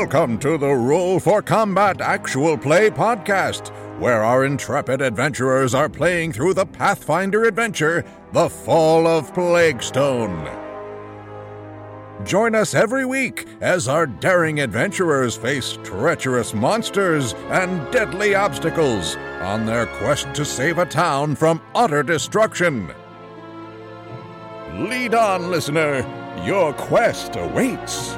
Welcome to the Roll for Combat Actual Play podcast, where our intrepid adventurers are playing through the Pathfinder adventure, The Fall of Plaguestone. Join us every week as our daring adventurers face treacherous monsters and deadly obstacles on their quest to save a town from utter destruction. Lead on, listener. Your quest awaits.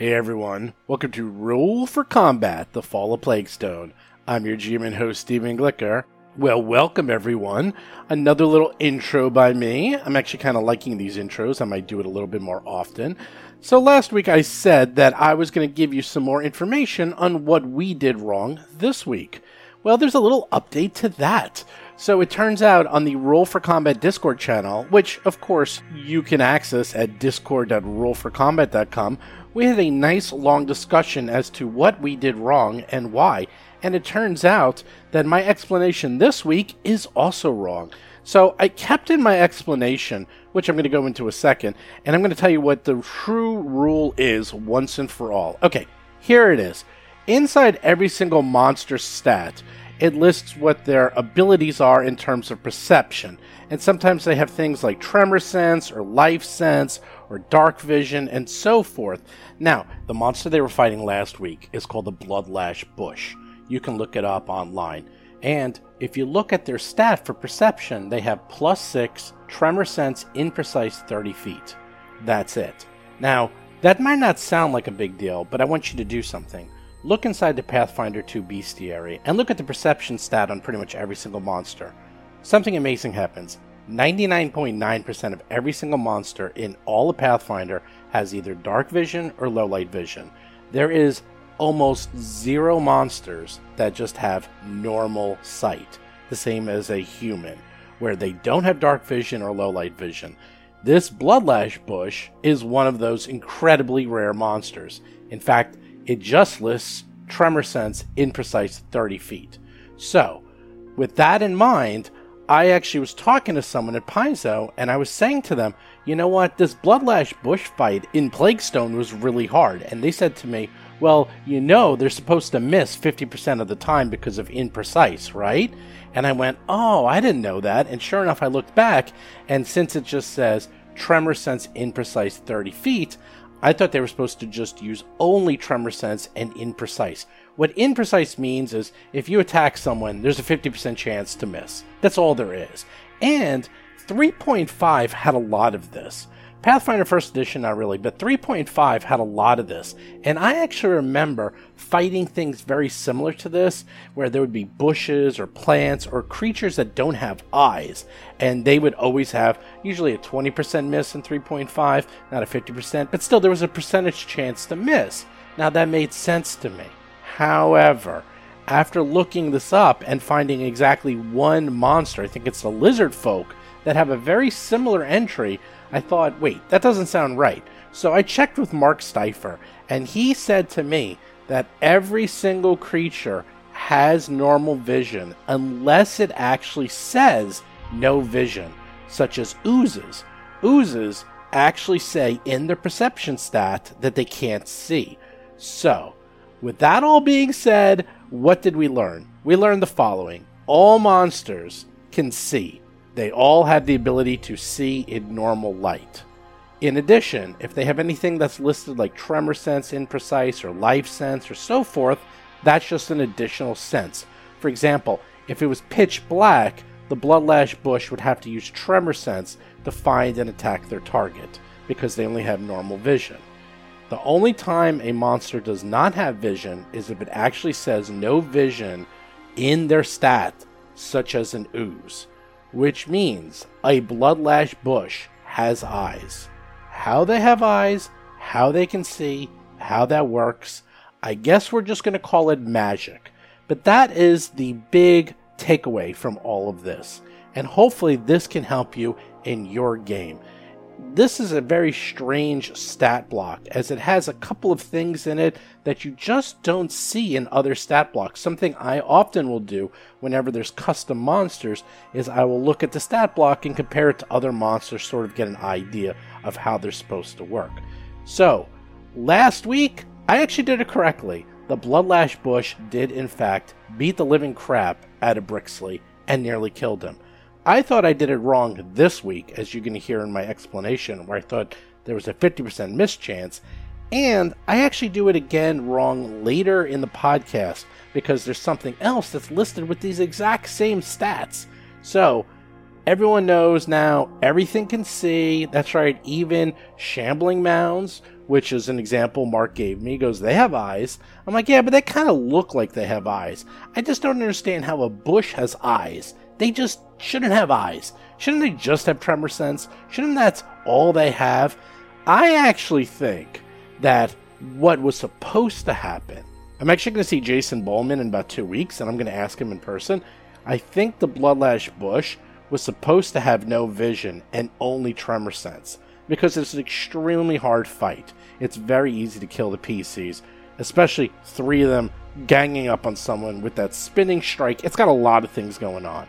Hey everyone, welcome to Roll for Combat, The Fall of Plaguestone. I'm your GM and host, Stephen Glicker. Well, welcome everyone. Another little intro by me. I'm actually kind of liking these intros. I might do it a little bit more often. So last week I said that I was going to give you some more information on what we did wrong this week. Well, there's a little update to that. So it turns out on the Roll for Combat Discord channel, which of course you can access at discord.rollforcombat.com, we had a nice long discussion as to what we did wrong and why. And it turns out that my explanation this week is also wrong. So I kept in my explanation, which I'm going to go into a second, and I'm going to tell you what the true rule is once and for all. Okay, here it is. Inside every single monster stat, it lists what their abilities are in terms of perception. And sometimes they have things like tremor sense or life sense or dark vision and so forth. Now, the monster they were fighting last week is called the Bloodlash Bush. You can look it up online. And if you look at their stat for perception, they have plus 6, tremor sense, imprecise 30 feet. That's it. Now, that might not sound like a big deal, but I want you to do something. Look inside the Pathfinder 2 bestiary and look at the perception stat on pretty much every single monster. Something amazing happens. 99.9% of every single monster in all of Pathfinder has either dark vision or low light vision. There is almost zero monsters that just have normal sight, the same as a human, where they don't have dark vision or low light vision. This Bloodlash Bush is one of those incredibly rare monsters. In fact, it just lists tremor sense imprecise 30 feet. So, with that in mind, I actually was talking to someone at Paizo and I was saying to them, you know what, this Bloodlash Bush fight in Plaguestone was really hard. And they said to me, well, you know, they're supposed to miss 50% of the time because of imprecise, right? And I went, oh, I didn't know that. And sure enough, I looked back, and since it just says tremor sense imprecise 30 feet, I thought they were supposed to just use only tremor sense and imprecise. What imprecise means is if you attack someone, there's a 50% chance to miss. That's all there is. And 3.5 had a lot of this. Pathfinder First Edition, not really, but 3.5 had a lot of this. And I actually remember fighting things very similar to this, where there would be bushes or plants or creatures that don't have eyes. And they would always have usually a 20% miss in 3.5, not a 50%, but still there was a percentage chance to miss. Now that made sense to me. However, after looking this up and finding exactly one monster, I think it's the lizard folk, that have a very similar entry, I thought, wait, that doesn't sound right. So I checked with Mark Seifter, and he said to me that every single creature has normal vision unless it actually says no vision, such as oozes. Oozes actually say in their perception stat that they can't see. So, with that all being said, what did we learn? We learned the following all monsters can see. They all have the ability to see in normal light. In addition, if they have anything that's listed like tremor sense, imprecise, or life sense, or so forth, that's just an additional sense. For example, if it was pitch black, the Bloodlash Bush would have to use tremor sense to find and attack their target, because they only have normal vision. The only time a monster does not have vision is if it actually says no vision in their stat, such as an ooze which means a bloodlash bush has eyes. How they have eyes, how they can see, how that works, I guess we're just going to call it magic. But that is the big takeaway from all of this. And hopefully, this can help you in your game. This is a very strange stat block as it has a couple of things in it that you just don't see in other stat blocks. Something I often will do whenever there's custom monsters is I will look at the stat block and compare it to other monsters, sort of get an idea of how they're supposed to work. So, last week, I actually did it correctly. The Bloodlash Bush did, in fact, beat the living crap out of Brixley and nearly killed him. I thought I did it wrong this week, as you're going to hear in my explanation, where I thought there was a 50% mischance. And I actually do it again wrong later in the podcast because there's something else that's listed with these exact same stats. So, everyone knows now, everything can see. That's right, even shambling mounds, which is an example Mark gave me, goes, they have eyes. I'm like, yeah, but they kind of look like they have eyes. I just don't understand how a bush has eyes. They just shouldn't have eyes. Shouldn't they just have tremor sense? Shouldn't that's all they have? I actually think that what was supposed to happen. I'm actually going to see Jason Bulmahn in about two weeks, and I'm going to ask him in person. I think the Bloodlash Bush was supposed to have no vision and only tremor sense because it's an extremely hard fight. It's very easy to kill the PCs, especially three of them ganging up on someone with that spinning strike. It's got a lot of things going on.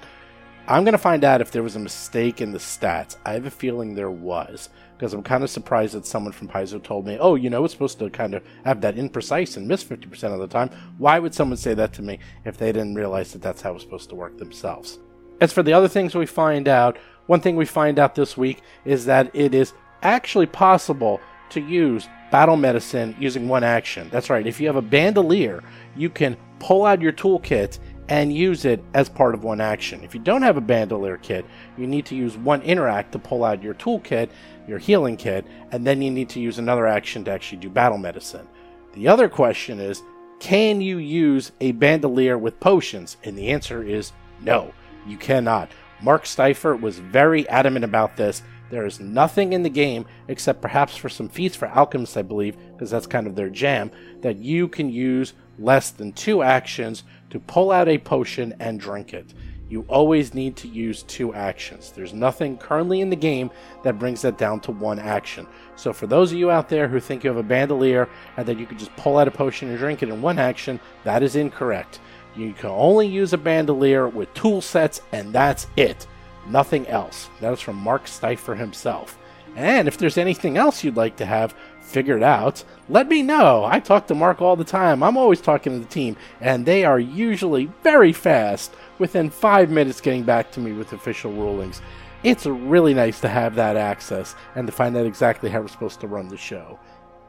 I'm going to find out if there was a mistake in the stats. I have a feeling there was, because I'm kind of surprised that someone from Paizo told me, oh, you know, it's supposed to kind of have that imprecise and miss 50% of the time. Why would someone say that to me if they didn't realize that that's how it's supposed to work themselves? As for the other things we find out, one thing we find out this week is that it is actually possible to use battle medicine using one action. That's right, if you have a bandolier, you can pull out your toolkit and use it as part of one action. If you don't have a bandolier kit, you need to use one interact to pull out your toolkit, your healing kit, and then you need to use another action to actually do battle medicine. The other question is can you use a bandolier with potions? And the answer is no, you cannot. Mark Seifter was very adamant about this. There is nothing in the game, except perhaps for some feats for alchemists, I believe, because that's kind of their jam, that you can use less than two actions to pull out a potion and drink it. You always need to use two actions. There's nothing currently in the game that brings that down to one action. So, for those of you out there who think you have a bandolier and that you can just pull out a potion and drink it in one action, that is incorrect. You can only use a bandolier with tool sets, and that's it. Nothing else. That is from Mark Seifter himself. And if there's anything else you'd like to have figured out, let me know. I talk to Mark all the time. I'm always talking to the team, and they are usually very fast, within five minutes getting back to me with official rulings. It's really nice to have that access and to find out exactly how we're supposed to run the show.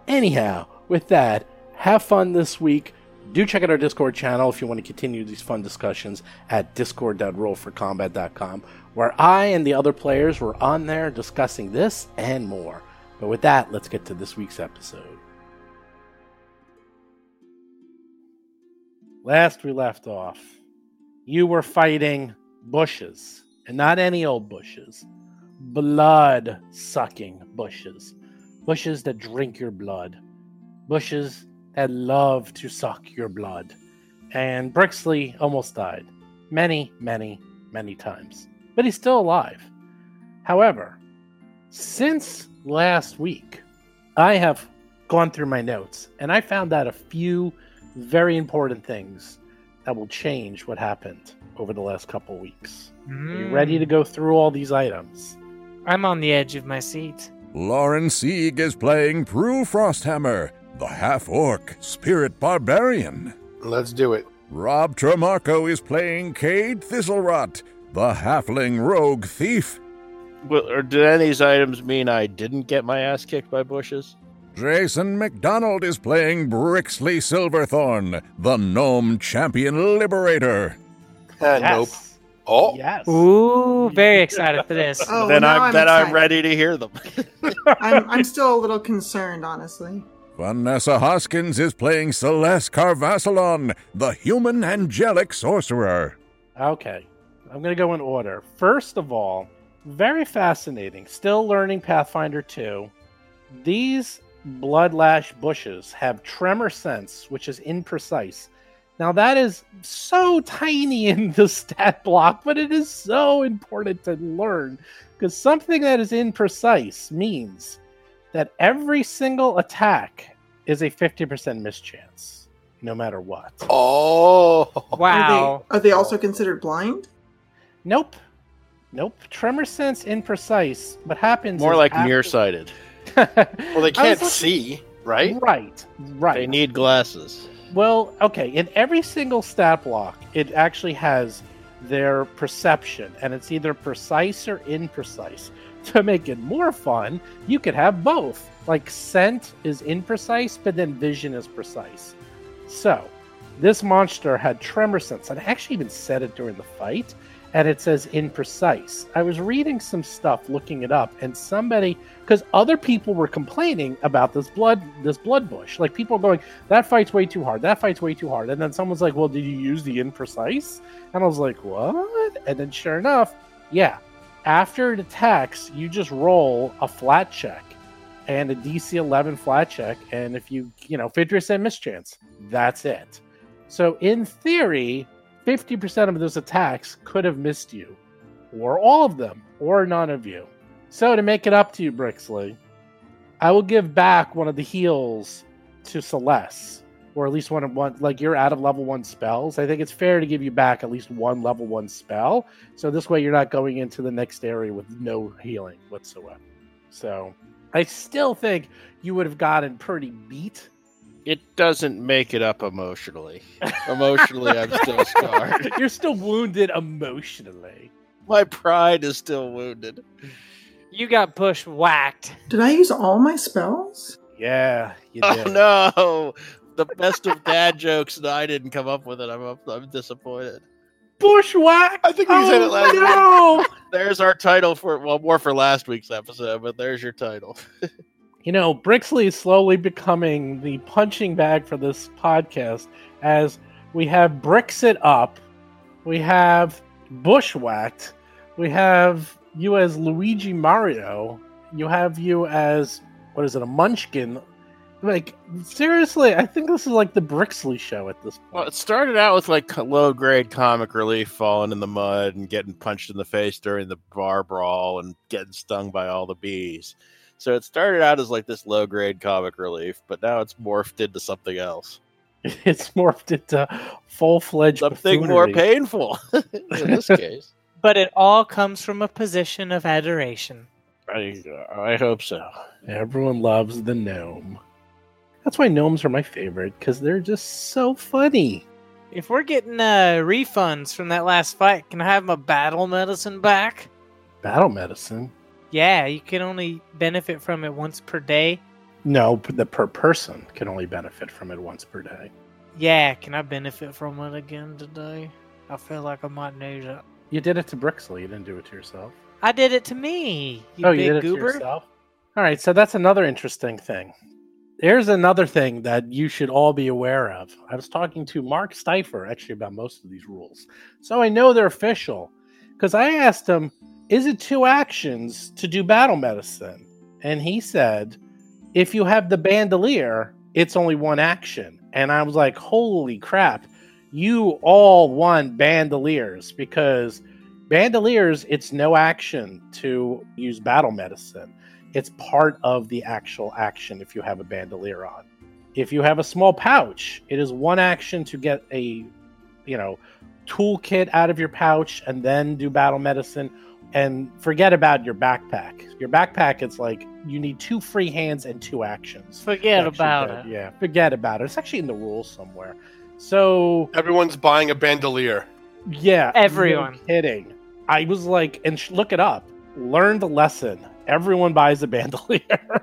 Anyhow, with that, have fun this week. Do check out our Discord channel if you want to continue these fun discussions at discord.rollforcombat.com, where I and the other players were on there discussing this and more. But with that, let's get to this week's episode. Last we left off, you were fighting bushes, and not any old bushes, blood sucking bushes, bushes that drink your blood, bushes that love to suck your blood. And Brixley almost died many, many, many times, but he's still alive. However, since last week, I have gone through my notes and I found out a few very important things that will change what happened over the last couple weeks. Mm. Are you ready to go through all these items? I'm on the edge of my seat. Lauren Sieg is playing Prue Frosthammer, the half orc spirit barbarian. Let's do it. Rob Tremarco is playing Cade Thistlerot, the halfling rogue thief. Well, or did any of these items mean I didn't get my ass kicked by bushes? Jason McDonald is playing Brixley Silverthorn, the gnome champion liberator. Uh, yes. Nope. Oh, yes. Ooh, very excited for this. oh, then I'm, I'm then I'm ready to hear them. I'm I'm still a little concerned, honestly. Vanessa Hoskins is playing Celeste Carvassalon, the human angelic sorcerer. Okay, I'm going to go in order. First of all, very fascinating. Still learning Pathfinder 2. These bloodlash bushes have tremor sense, which is imprecise. Now, that is so tiny in the stat block, but it is so important to learn because something that is imprecise means that every single attack is a 50% mischance, no matter what. Oh, Wow. Are they, are they also considered blind? Nope. Nope. Tremor sense imprecise. What happens more like after- nearsighted. Well, they can't looking- see, right? Right. Right. They need glasses. Well, okay. In every single stat block, it actually has their perception, and it's either precise or imprecise. To make it more fun, you could have both. Like scent is imprecise, but then vision is precise. So, this monster had tremor sense, and I actually even said it during the fight, and it says imprecise. I was reading some stuff, looking it up, and somebody, because other people were complaining about this blood, this blood bush. Like people going, that fight's way too hard. That fight's way too hard. And then someone's like, well, did you use the imprecise? And I was like, what? And then sure enough, yeah. After it attacks, you just roll a flat check and a DC 11 flat check. And if you, you know, 50% mischance, that's it. So in theory, 50% of those attacks could have missed you, or all of them, or none of you. So to make it up to you, Brixley, I will give back one of the heals to Celeste, or at least one of one. Like you're out of level one spells. I think it's fair to give you back at least one level one spell. So this way you're not going into the next area with no healing whatsoever. So I still think you would have gotten pretty beat. It doesn't make it up emotionally. Emotionally, I'm still scarred. you're still wounded emotionally. My pride is still wounded. You got push whacked. Did I use all my spells? Yeah, you Oh no! The best of dad jokes, and I didn't come up with it. I'm I'm disappointed. Bushwhack. I think we said it oh, last week. no! There's our title for well, more for last week's episode, but there's your title. You know, Brixley is slowly becoming the punching bag for this podcast as we have Bricks It Up, we have Bushwhacked, we have you as Luigi Mario, you have you as, what is it, a Munchkin. Like, seriously, I think this is like the Brixley show at this point. Well, it started out with like low grade comic relief, falling in the mud and getting punched in the face during the bar brawl and getting stung by all the bees. So it started out as like this low grade comic relief, but now it's morphed into something else, It's morphed into full fledged something more painful in this case. But it all comes from a position of adoration. I I hope so. Everyone loves the gnome. That's why gnomes are my favorite because they're just so funny. If we're getting uh, refunds from that last fight, can I have my battle medicine back? Battle medicine? Yeah, you can only benefit from it once per day. No, the per person can only benefit from it once per day. Yeah, can I benefit from it again today? I feel like I might need it. You did it to Brixley. You didn't do it to yourself. I did it to me. You oh, big you did it goober. to yourself. All right, so that's another interesting thing. There's another thing that you should all be aware of. I was talking to Mark Seifter actually about most of these rules, so I know they're official. Because I asked him, "Is it two actions to do battle medicine?" And he said, "If you have the bandolier, it's only one action." And I was like, "Holy crap! You all won bandoliers because bandoliers. It's no action to use battle medicine." it's part of the actual action if you have a bandolier on. If you have a small pouch, it is one action to get a, you know, toolkit out of your pouch and then do battle medicine and forget about your backpack. Your backpack it's like you need two free hands and two actions. Forget about get it. Yeah, forget about it. It's actually in the rules somewhere. So, Everyone's buying a bandolier. yeah, Everyone. no kidding. I was like, and sh- look it up. Learn the lesson. Everyone buys a bandolier.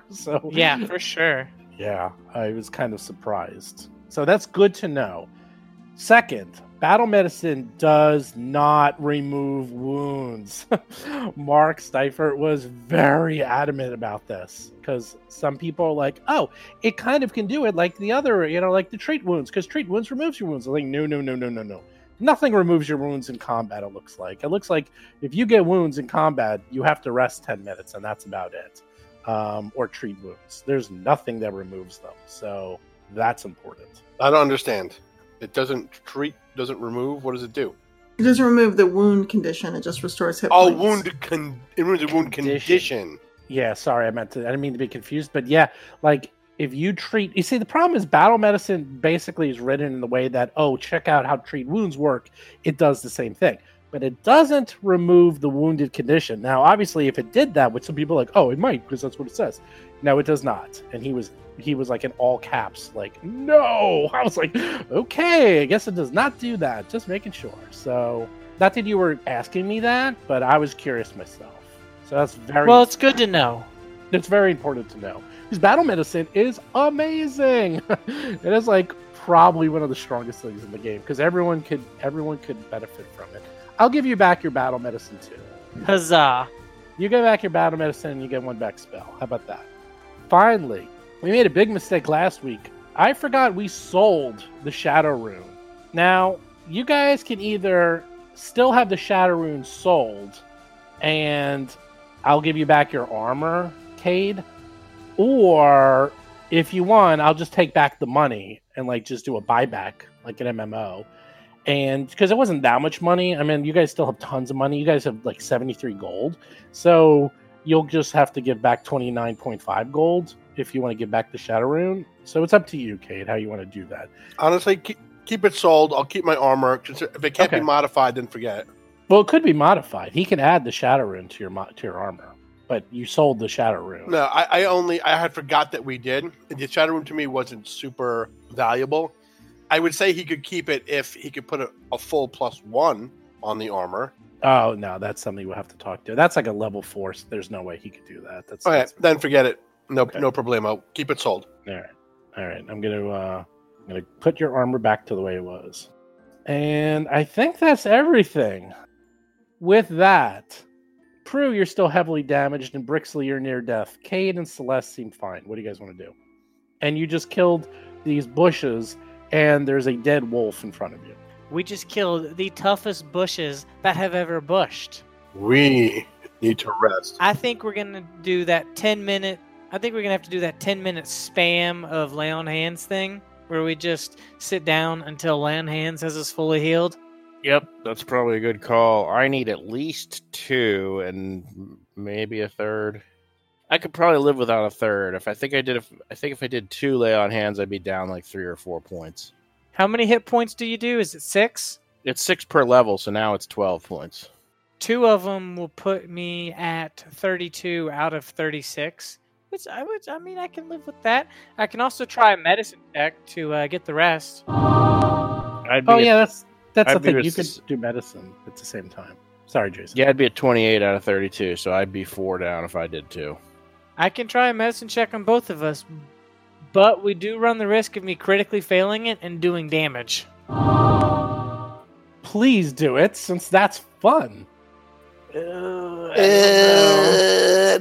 so Yeah, for sure. yeah, I was kind of surprised. So that's good to know. Second, battle medicine does not remove wounds. Mark Seifter was very adamant about this because some people are like, oh, it kind of can do it like the other, you know, like the treat wounds, because treat wounds removes your wounds. I'm like, no, no, no, no, no, no. Nothing removes your wounds in combat, it looks like. It looks like if you get wounds in combat, you have to rest 10 minutes, and that's about it. Um, or treat wounds. There's nothing that removes them. So that's important. I don't understand. It doesn't treat, doesn't remove. What does it do? It doesn't remove the wound condition. It just restores hit Oh, points. wound con- it removes the wound Condition. condition. Yeah, sorry, I meant to. I didn't mean to be confused, but yeah, like if you treat, you see, the problem is battle medicine basically is written in the way that oh, check out how treat wounds work. It does the same thing, but it doesn't remove the wounded condition. Now, obviously, if it did that, which some people like, oh, it might because that's what it says. No, it does not. And he was he was like in all caps, like no. I was like, okay, I guess it does not do that. Just making sure. So, not that you were asking me that, but I was curious myself. So that's very Well, it's good to know. it's very important to know. Because battle medicine is amazing. it is like probably one of the strongest things in the game because everyone could everyone could benefit from it. I'll give you back your battle medicine too. Huzzah! You get back your battle medicine and you get one back spell. How about that? Finally, we made a big mistake last week. I forgot we sold the Shadow Rune. Now, you guys can either still have the Shadow Rune sold and I'll give you back your armor, Cade, or if you want, I'll just take back the money and like just do a buyback like an MMO. And because it wasn't that much money, I mean, you guys still have tons of money. You guys have like 73 gold. So you'll just have to give back 29.5 gold if you want to give back the Shadow Rune. So it's up to you, Cade how you want to do that. Honestly, keep, keep it sold. I'll keep my armor If it can't Okay. be modified, then forget it. Well, it could be modified. He can add the Shadow Rune to your to your armor, but you sold the Shadow Rune. No, I, I only I had forgot that we did. The shadow rune to me wasn't super valuable. I would say he could keep it if he could put a, a full plus one on the armor. Oh no, that's something we'll have to talk to. That's like a level four. so There's no way he could do that. That's, Okay, that's then forget it. No, Okay. no problemo. Keep it sold. All right, all right. I'm gonna uh, I'm gonna put your armor back to the way it was, and I think that's everything. With that, Prue, you're still heavily damaged, and Brixley, you're near death. Cade and Celeste seem fine. What do you guys want to do? And you just killed these bushes, and there's a dead wolf in front of you. We just killed the toughest bushes that have ever bushed. We need to rest. I think we're gonna do that ten minute. I think we're gonna have to do that ten minute spam of lay on hands thing, where we just sit down until lay on hands has us fully healed. Yep, that's probably a good call. I need at least two and maybe a third. I could probably live without a third. If I think I did, if I think if I did two lay on hands, I'd be down like three or four points. How many hit points do you do? Is it six? It's six per level, so now it's twelve points. Two of them will put me at 32 out of 36. Which I would, I mean, I can live with that. I can also try a medicine check to uh, get the rest. I'd be Oh at- yeah, that's that's I'd the thing. with You could do medicine at the same time. Sorry, Jason. yeah, I'd be at twenty-eight out of thirty-two, so I'd be four down if I did two. I can try a medicine check on both of us, but we do run the risk of me critically failing it and doing damage. Please do it, since that's fun. Uh,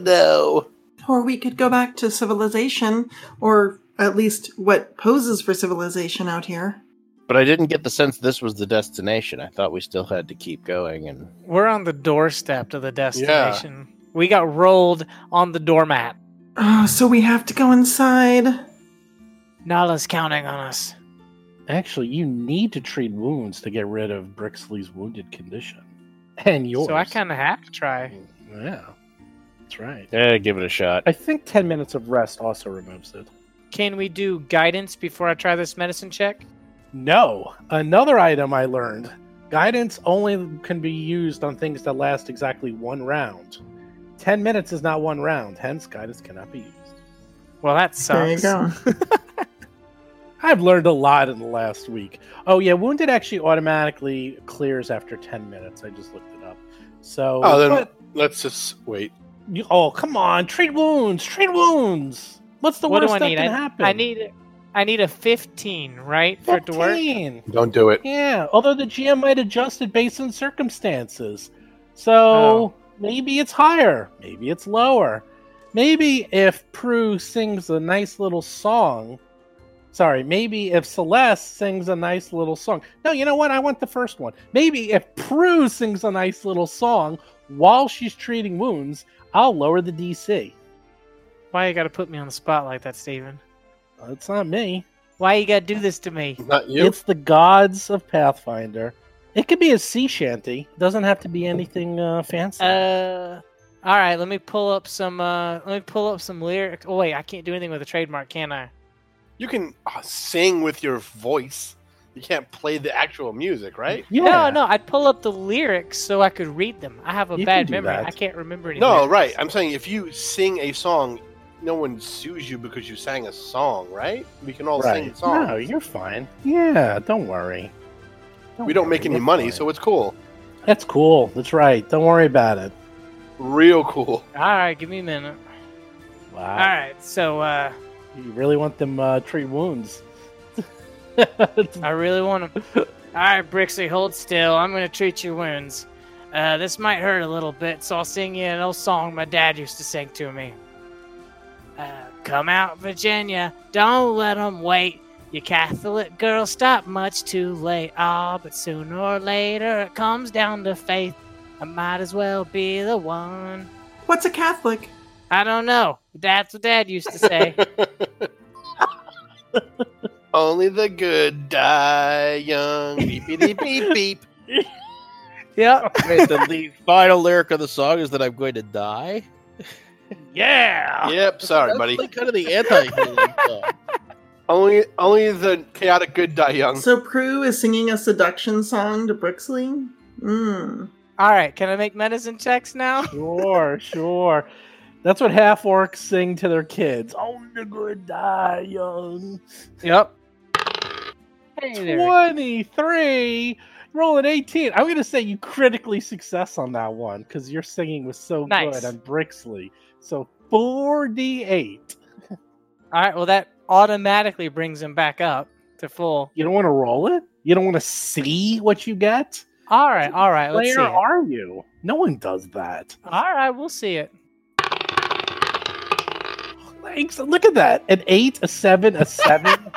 no. Or we could go back to civilization, or at least what poses for civilization out here. But I didn't get the sense this was the destination. I thought we still had to keep going, and We're on the doorstep to the destination. We got rolled on the doormat. Oh, so we have to go inside. Nala's counting on us. Actually, you need to treat wounds to get rid of Brixley's wounded condition. And yours. So I kind of have to try. Yeah. That's right. eh, give it a shot. I think 10 minutes of rest also removes it. Can we do guidance before I try this medicine check? No. Another item I learned guidance only can be used on things that last exactly one round. 10 minutes is not one round, hence, guidance cannot be used. Well, that sucks. There you go. I've learned a lot in the last week. Oh, yeah, wounded actually automatically clears after 10 minutes. I just looked it up. So, Oh, then but- let's just wait. You, oh, come on! Treat wounds. Treat wounds. What's the what worst do I that need? can I, happen? I need I need a 15, right, for it to work. Don't do it. Yeah. Although the GM might adjust it based on circumstances, so Oh. Maybe it's higher. Maybe it's lower. Maybe if Prue sings a nice little song. Sorry, maybe if Celeste sings a nice little song. No, you know what? I want the first one. Maybe if Prue sings a nice little song while she's treating wounds, I'll lower the DC. Why you got to put me on the spot like that, Steven? It's not me. Why you gotta do this to me? Not you. It's the gods of Pathfinder. It could be a sea shanty. Doesn't have to be anything uh, fancy. Uh, all right. Let me pull up some. Uh, let me pull up some lyrics. Oh wait, I can't do anything with a trademark, can I? You can uh, sing with your voice. You can't play the actual music, right? yeah. No, no. I'd pull up the lyrics so I could read them. I have a You bad do memory. that. I can't remember any. No, lyrics. right. I'm saying if you sing a song, no one sues you because you sang a song, right? We can all sing Right. songs. No, you're fine. Yeah, don't worry. We don't make any money, so it's cool. That's cool. That's right. Don't worry about it. Real cool. All right, give me a minute. Wow. All right, so uh, You really want them uh, treat wounds. I really want to. All right, Brixley, hold still. I'm gonna treat your wounds. Uh, this might hurt a little bit, so I'll sing you an old song my dad used to sing to me. Uh, come out, Virginia. Don't let 'em wait. You Catholic girls stop much too late. Ah, but sooner or later it comes down to faith. I might as well be the one. What's a Catholic? I don't know. That's what Dad used to say. Only the good die young. Beep beep beep beep. beep. yep. Wait, the, the final lyric of the song is that I'm going to die. Yeah. Yep. Sorry, That's buddy. like kind of the anti-healing song. Only only the chaotic good die young. So Prue is singing a seduction song to Brixley? Mm. All right. Can I make medicine checks now? Sure, sure. That's what half orcs sing to their kids. Only the good die young. Yep. Hey there. 23. Rolling 18. I'm going to say you critically success on that one because your singing was so Nice. good on Brixley. So 4d8. All right. Well, that automatically brings him back up to full. You don't want to roll it? You don't want to see what you get? All right. All right. Let's see. Where it. are you? No one does that. All right. We'll see it. Thanks. Look at that. An 8, a 7, a 7,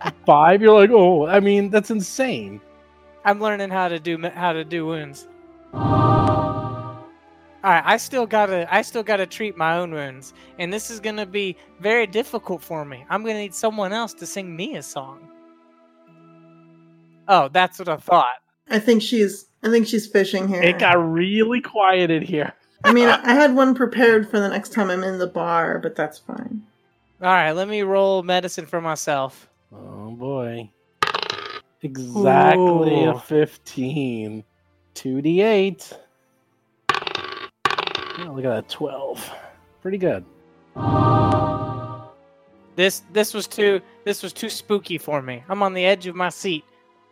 a 5. You're like, oh, I mean, that's insane. I'm learning how to do how to do wounds. All right. I still gotta I still gotta treat my own wounds, and this is gonna be very difficult for me. I'm gonna need someone else to sing me a song. Oh, that's what I thought. I think she's I think she's fishing here. It got really quiet in here. I mean, I had one prepared for the next time I'm in the bar, but that's fine. All right. Let me roll medicine for myself. Oh boy. Exactly a Ooh. 15. 2d8. Oh, look at that 12. Pretty good. This this was too this was too spooky for me. I'm on the edge of my seat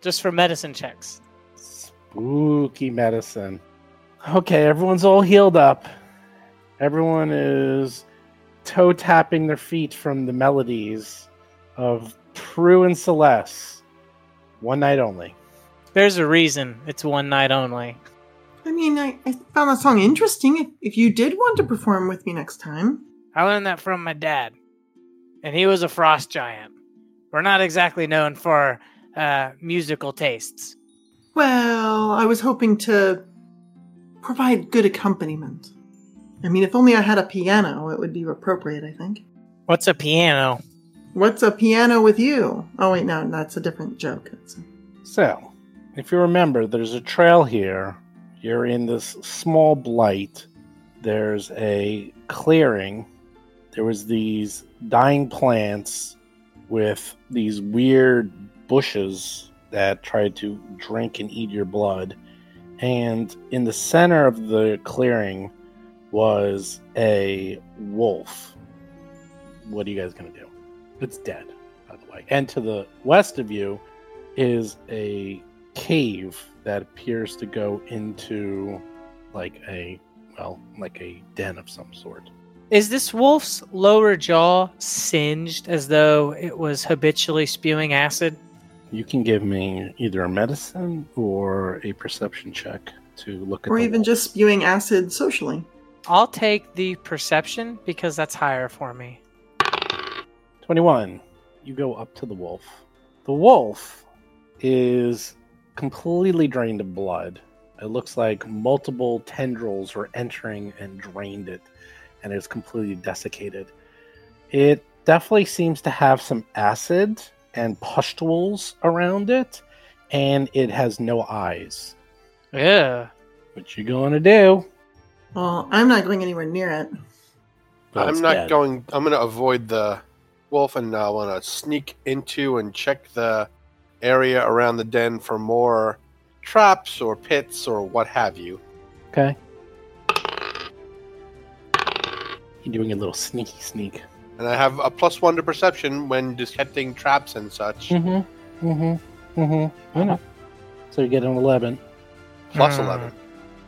just for medicine checks. Spooky medicine. Okay, everyone's all healed up. Everyone is toe tapping their feet from the melodies of Prue and Celeste. One night only. There's a reason it's one night only. I mean, I, I found that song interesting. If, if you did want to perform with me next time, I learned that from my dad, and he was a frost giant. We're not exactly known for uh, musical tastes. well, I was hoping to provide good accompaniment. I mean, if only I had a piano, it would be appropriate, I think. What's a piano? What's a piano with you? Oh, wait, no, that's a different joke. That's So, if you remember, there's a trail here. You're in this small blight. There's a clearing. There was these dying plants with these weird bushes that tried to drink and eat your blood. And in the center of the clearing was a wolf. What are you guys going to do? It's dead, by the way. And to the west of you is a cave that appears to go into like a well like a den of some sort Is this wolf's lower jaw singed as though it was habitually spewing acid? you can give me either a medicine or a perception check to look at or the even wolf. just spewing acid socially. I'll take the perception because that's higher for me. 21 you go up to the wolf the wolf is completely drained of blood it looks like multiple tendrils were entering and drained it and it's completely desiccated it definitely seems to have some acid and pustules around it, and it has no eyes. Yeah. What you gonna do? Well, I'm not going anywhere near it. Well, I'm not dead. going. I'm going to avoid the wolf, and I want to sneak into and check the area around the den for more traps or pits or what have you. Okay. You're doing a little sneaky sneak. And I have a plus one to perception when detecting traps and such. Mm-hmm. Mm-hmm. Mm-hmm. I know. So you get an eleven. Plus Hmm. eleven.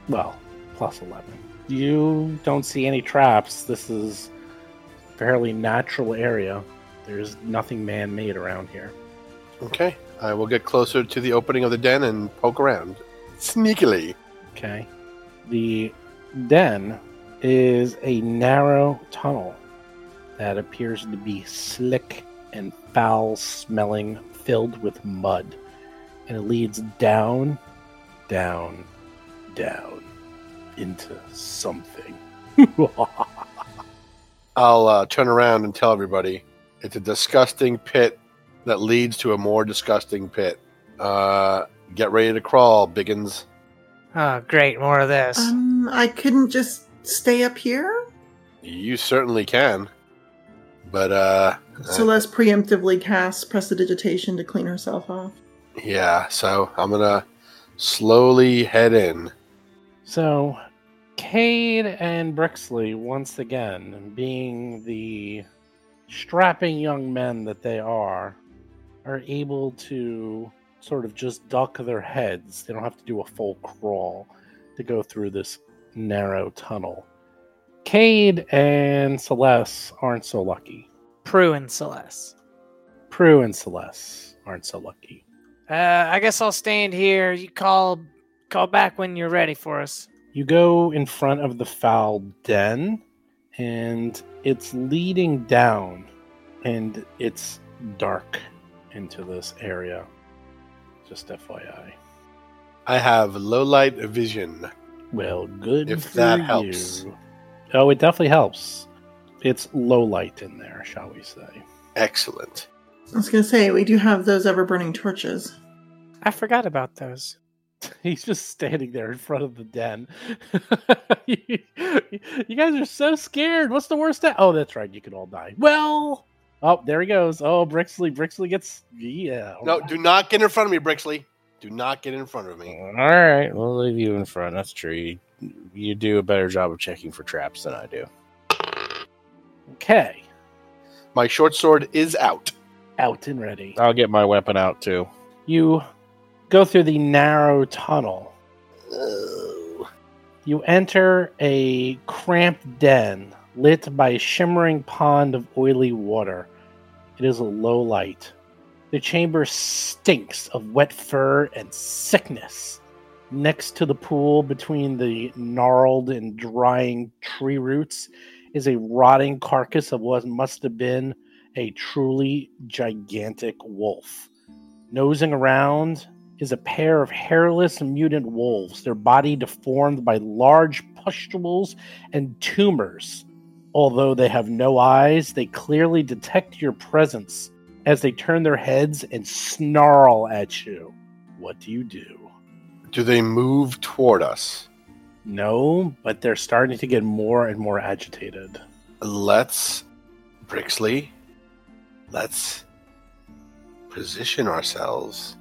Well, plus eleven. You don't see any traps. This is fairly natural area. There's nothing man-made around here. Okay. I will get closer to the opening of the den and poke around sneakily. Okay. The den is a narrow tunnel that appears to be slick and foul smelling, filled with mud. And it leads down, down, down into something. I'll uh, turn around and tell everybody it's a disgusting pit that leads to a more disgusting pit. Uh, get ready to crawl, Biggins. Oh, great. More of this. Um, I couldn't just stay up here. You certainly can. But, uh, Celeste preemptively casts prestidigitation to clean herself off. yeah, so I'm gonna slowly head in. So, Cade and Brixley, once again, being the strapping young men that they are, are able to sort of just duck their heads. They don't have to do a full crawl to go through this narrow tunnel. Cade and Celeste aren't so lucky. Prue and Celeste. Prue and Celeste aren't so lucky. Uh, I guess I'll stand here. You call call back when you're ready for us. You go in front of the foul den, and it's leading down, and it's dark into this area. Just FYI. I have low light vision. Well, good If for that helps. you. Oh, it definitely helps. It's low light in there, shall we say? Excellent. I was gonna say we do have those ever burning torches. I forgot about those. He's just standing there in front of the den. you, you guys are so scared. What's the worst? That oh, that's right. You could all die. Well, oh, there he goes. Oh, Brixley. Brixley gets yeah. No, do not get in front of me, Brixley. Do not get in front of me. All right, we'll leave you in front. That's true. You, you do a better job of checking for traps than I do. Okay, My short sword is out. out and ready. I'll get my weapon out too. You go through the narrow tunnel. You enter a cramped den lit by a shimmering pond of oily water. It is a low light. The chamber stinks of wet fur and sickness. Next to the pool, between the gnarled and drying tree roots, is a rotting carcass of what must have been a truly gigantic wolf. Nosing around is a pair of hairless mutant wolves, their body deformed by large pustules and tumors. Although they have no eyes, they clearly detect your presence as they turn their heads and snarl at you. What do you do? Do they move toward us? No, but they're starting to get more and more agitated. Let's, Brixley, let's position ourselves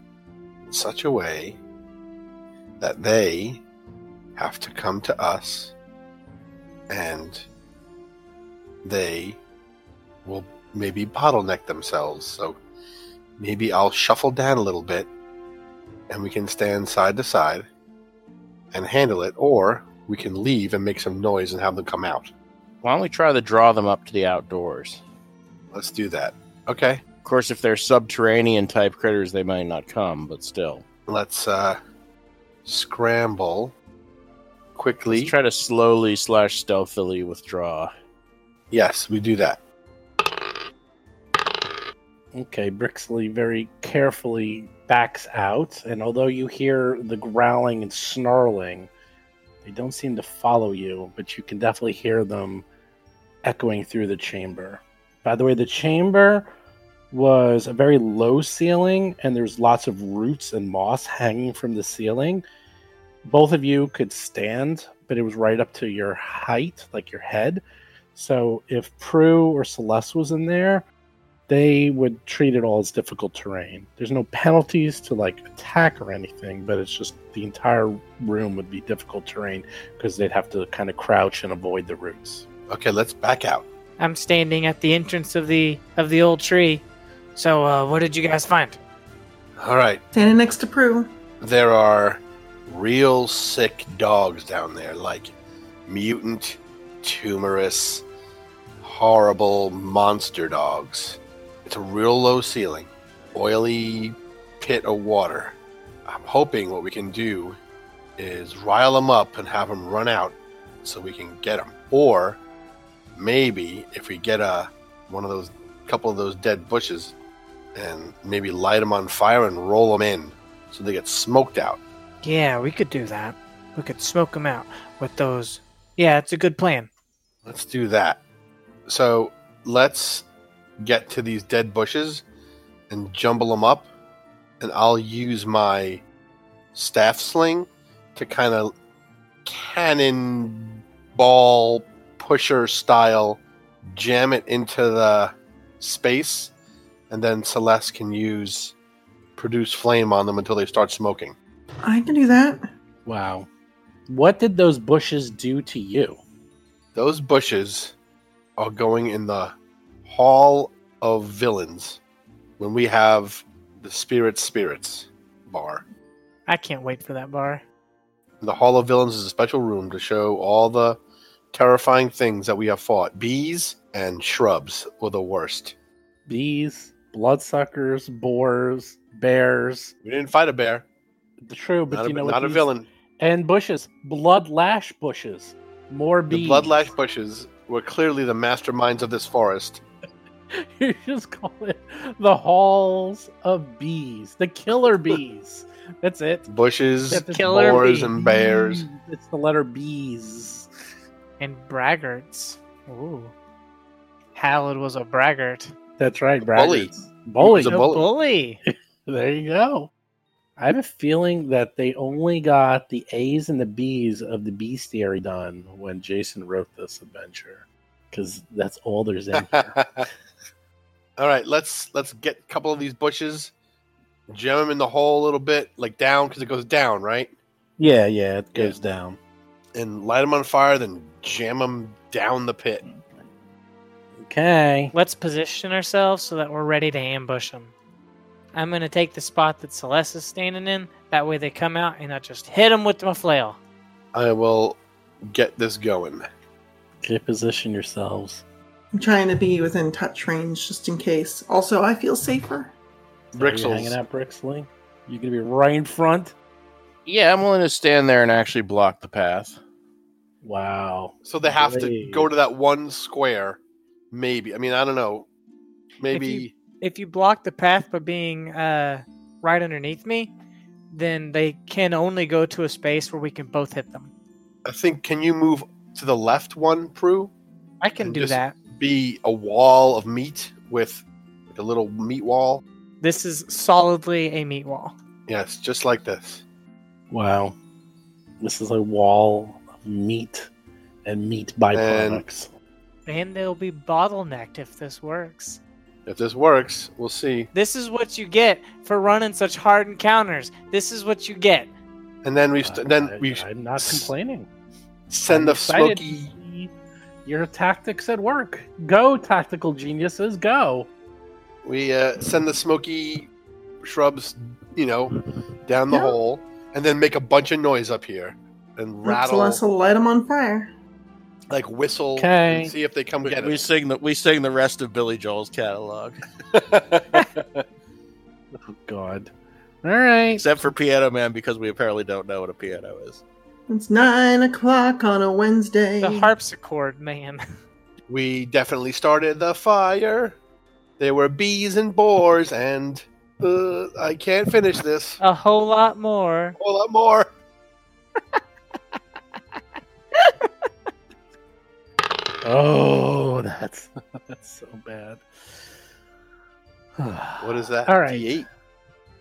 in such a way that they have to come to us and they will maybe bottleneck themselves. So maybe I'll shuffle down a little bit and we can stand side to side and handle it, or we can leave and make some noise and have them come out. Why don't we try to draw them up to the outdoors? Let's do that. Okay. Of course, if they're subterranean type critters, they might not come, but still. Let's uh scramble quickly. Let's try to slowly slash stealthily withdraw. Yes, we do that. Okay, Brixley very carefully backs out, and although you hear the growling and snarling, they don't seem to follow you, but you can definitely hear them echoing through the chamber. By the way, the chamber was a very low ceiling, and there's lots of roots and moss hanging from the ceiling. Both of you could stand, but it was right up to your height, like your head. So if Prue or Celeste was in there, they would treat it all as difficult terrain. There's no penalties to like attack or anything, but it's just the entire room would be difficult terrain because they'd have to kind of crouch and avoid the roots. Okay, let's back out. I'm standing at the entrance of the of the old tree. So, uh, what did you guys find? All right, Standing next to Prue. there are real sick dogs down there, like mutant, tumorous, horrible monster dogs. It's a real low ceiling, oily pit of water. I'm hoping what we can do is rile them up and have them run out so we can get them. Or maybe if we get a one of those couple of those dead bushes and maybe light them on fire and roll them in so they get smoked out. Yeah, we could do that. We could smoke them out with those. Yeah, it's a good plan. Let's do that. So let's get to these dead bushes and jumble them up, and I'll use my staff sling to kind of cannon ball pusher style jam it into the space, and then Celeste can use produce flame on them until they start smoking. I can do that. Wow. What did those bushes do to you? Those bushes are going in the Hall of Villains when we have the Spirit Spirits bar. I can't wait for that bar. The Hall of Villains is a special room to show all the terrifying things that we have fought. Bees and shrubs were the worst. Bees, bloodsuckers, boars, bears. We didn't fight a bear. True, but not you a, know what not a villain. And bushes, blood lash bushes, more The bees. Bloodlash bushes were clearly the masterminds of this forest. you just call it the halls of bees, the killer bees. That's it. Bushes, That's the Killer boars, bee. and bears. It's the letter bees. And braggarts. Ooh. Hallowed was a braggart. That's right, bully. braggarts. Bully. He was a No bully. bully. There you go. I have a feeling that they only got the A's and the B's of the bestiary done when Jason wrote this adventure, because that's all there's in here. All right, let's let's get a couple of these bushes, jam them in the hole a little bit, like down because it goes down, right? yeah, yeah, it goes down. And light them on fire, then jam them down the pit. Okay. Let's position ourselves so that we're ready to ambush them. I'm going to take the spot that Celeste is standing in. That way they come out and I just hit them with my flail. I will get this going. Get position yourselves. I'm trying to be within touch range just in case. Also, I feel safer. So are you Brixley. hanging out, Brixley? You're gonna be right in front? Yeah, I'm willing to stand there and actually block the path. Wow. So they have to go to that one square, maybe. I mean, I don't know. Maybe If you block the path by being uh, right underneath me, then they can only go to a space where we can both hit them. I think. Can you move to the left one, Prue? I can do just- that. Be a wall of meat with like a little meat wall. This is solidly a meat wall. Yes, just like this. Wow. This is a wall of meat and meat byproducts. And they'll be bottlenecked if this works. If this works, we'll see. This is what you get for running such hard encounters. This is what you get. And then we st- then I- we I'm not complaining. send I'm the excited smoky. Your tactics at work. Go, tactical geniuses, go. We uh, send the smoky shrubs, you know, down the Yeah. hole, and then make a bunch of noise up here and rattle, Celeste will light them on fire. Like whistle, Okay. and see if they come We, get we us. sing the we sing the rest of Billy Joel's catalog, Oh, God. All right. except for Piano Man because we apparently don't know what a piano is. It's nine o'clock on a Wednesday. The harpsichord, man. we definitely started the fire. There were bees and boars, and uh, I can't finish this. A whole lot more. A whole lot more. Oh, that's that's so bad. What is that? All right. D8?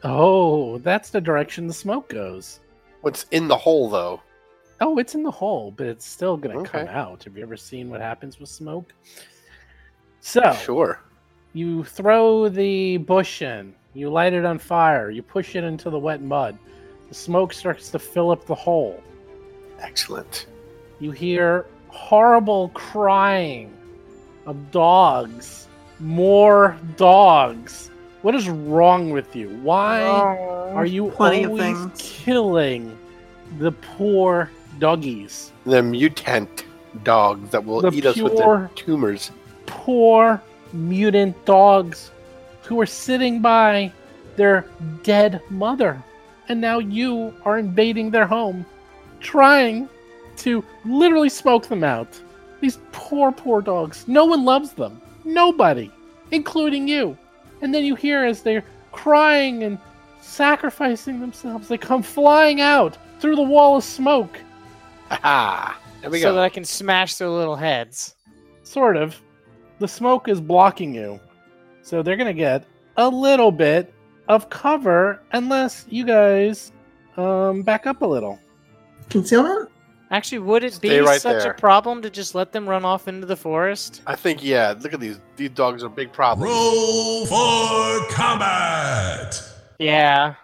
Oh, that's the direction the smoke goes. What's in the hole, though? Oh, it's in the hole, but it's still gonna Okay. come out. Have you ever seen what happens with smoke? So Sure. you throw the bush in, you light it on fire, you push it into the wet mud. The smoke starts to fill up the hole. Excellent. You hear horrible crying of dogs. More dogs. What is wrong with you? Why oh, are you Plenty of always killing the poor doggies? The mutant dogs that will The eat us with their tumors. Poor mutant dogs who are sitting by their dead mother. And now you are invading their home, trying to literally smoke them out. These poor, poor dogs. No one loves them. Nobody, including you. And then you hear as they're crying and sacrificing themselves, they come flying out through the wall of smoke. Aha! There we so go. that I can smash their little heads. Sort of. The smoke is blocking you. So they're going to get a little bit of cover unless you guys um, back up a little. Concealment? Actually, would it be right such there. a problem to just let them run off into the forest? I think, yeah, look at these. These dogs are a big problem. Roll for combat! Yeah.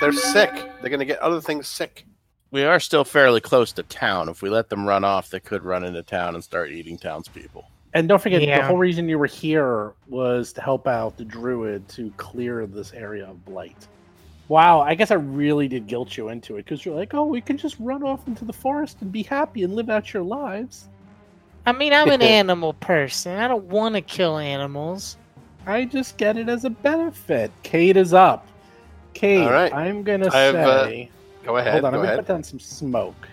They're sick. They're going to get other things sick. We are still fairly close to town. If we let them run off, they could run into town and start eating townspeople. And don't forget, the whole reason you were here was to help out the druid to clear this area of blight. Wow, I guess I really did guilt you into it because you're like, oh, we can just run off into the forest and be happy and live out your lives. I mean, I'm an animal person. I don't want to kill animals. I just get it as a benefit. Cade is up. Cade, All right. I'm gonna I have, uh, say. Go ahead. hold on, go I'm gonna put down some smoke.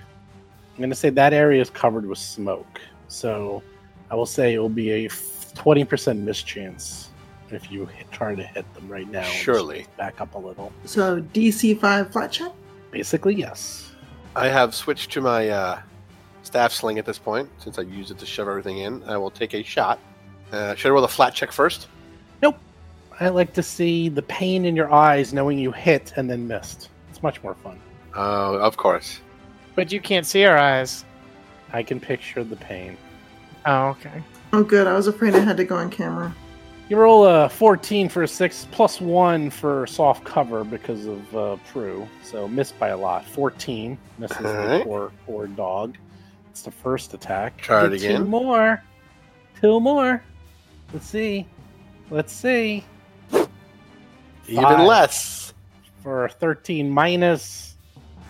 I'm gonna say that area is covered with smoke. So I will say it will be a twenty percent mischance if you hit, try to hit them right now. Surely. back up a little. So DC 5 flat check? Basically, yes. I have switched to my uh, staff sling at this point since I used it to shove everything in. I will take a shot. Uh, should I roll the flat check first? Nope. I like to see the pain in your eyes knowing you hit and then missed. It's much more fun. Oh, of course. But you can't see our eyes. I can picture the pain. Oh, okay. Oh, good. I was afraid I had to go on camera. You roll a 14 for a 6, plus 1 for soft cover because of uh, Prue. So missed by a lot. 14. Misses the poor, poor dog. It's the first attack. Try it Get Two more. Two more. Let's see. Let's see. Even Five. less. For 13 minus.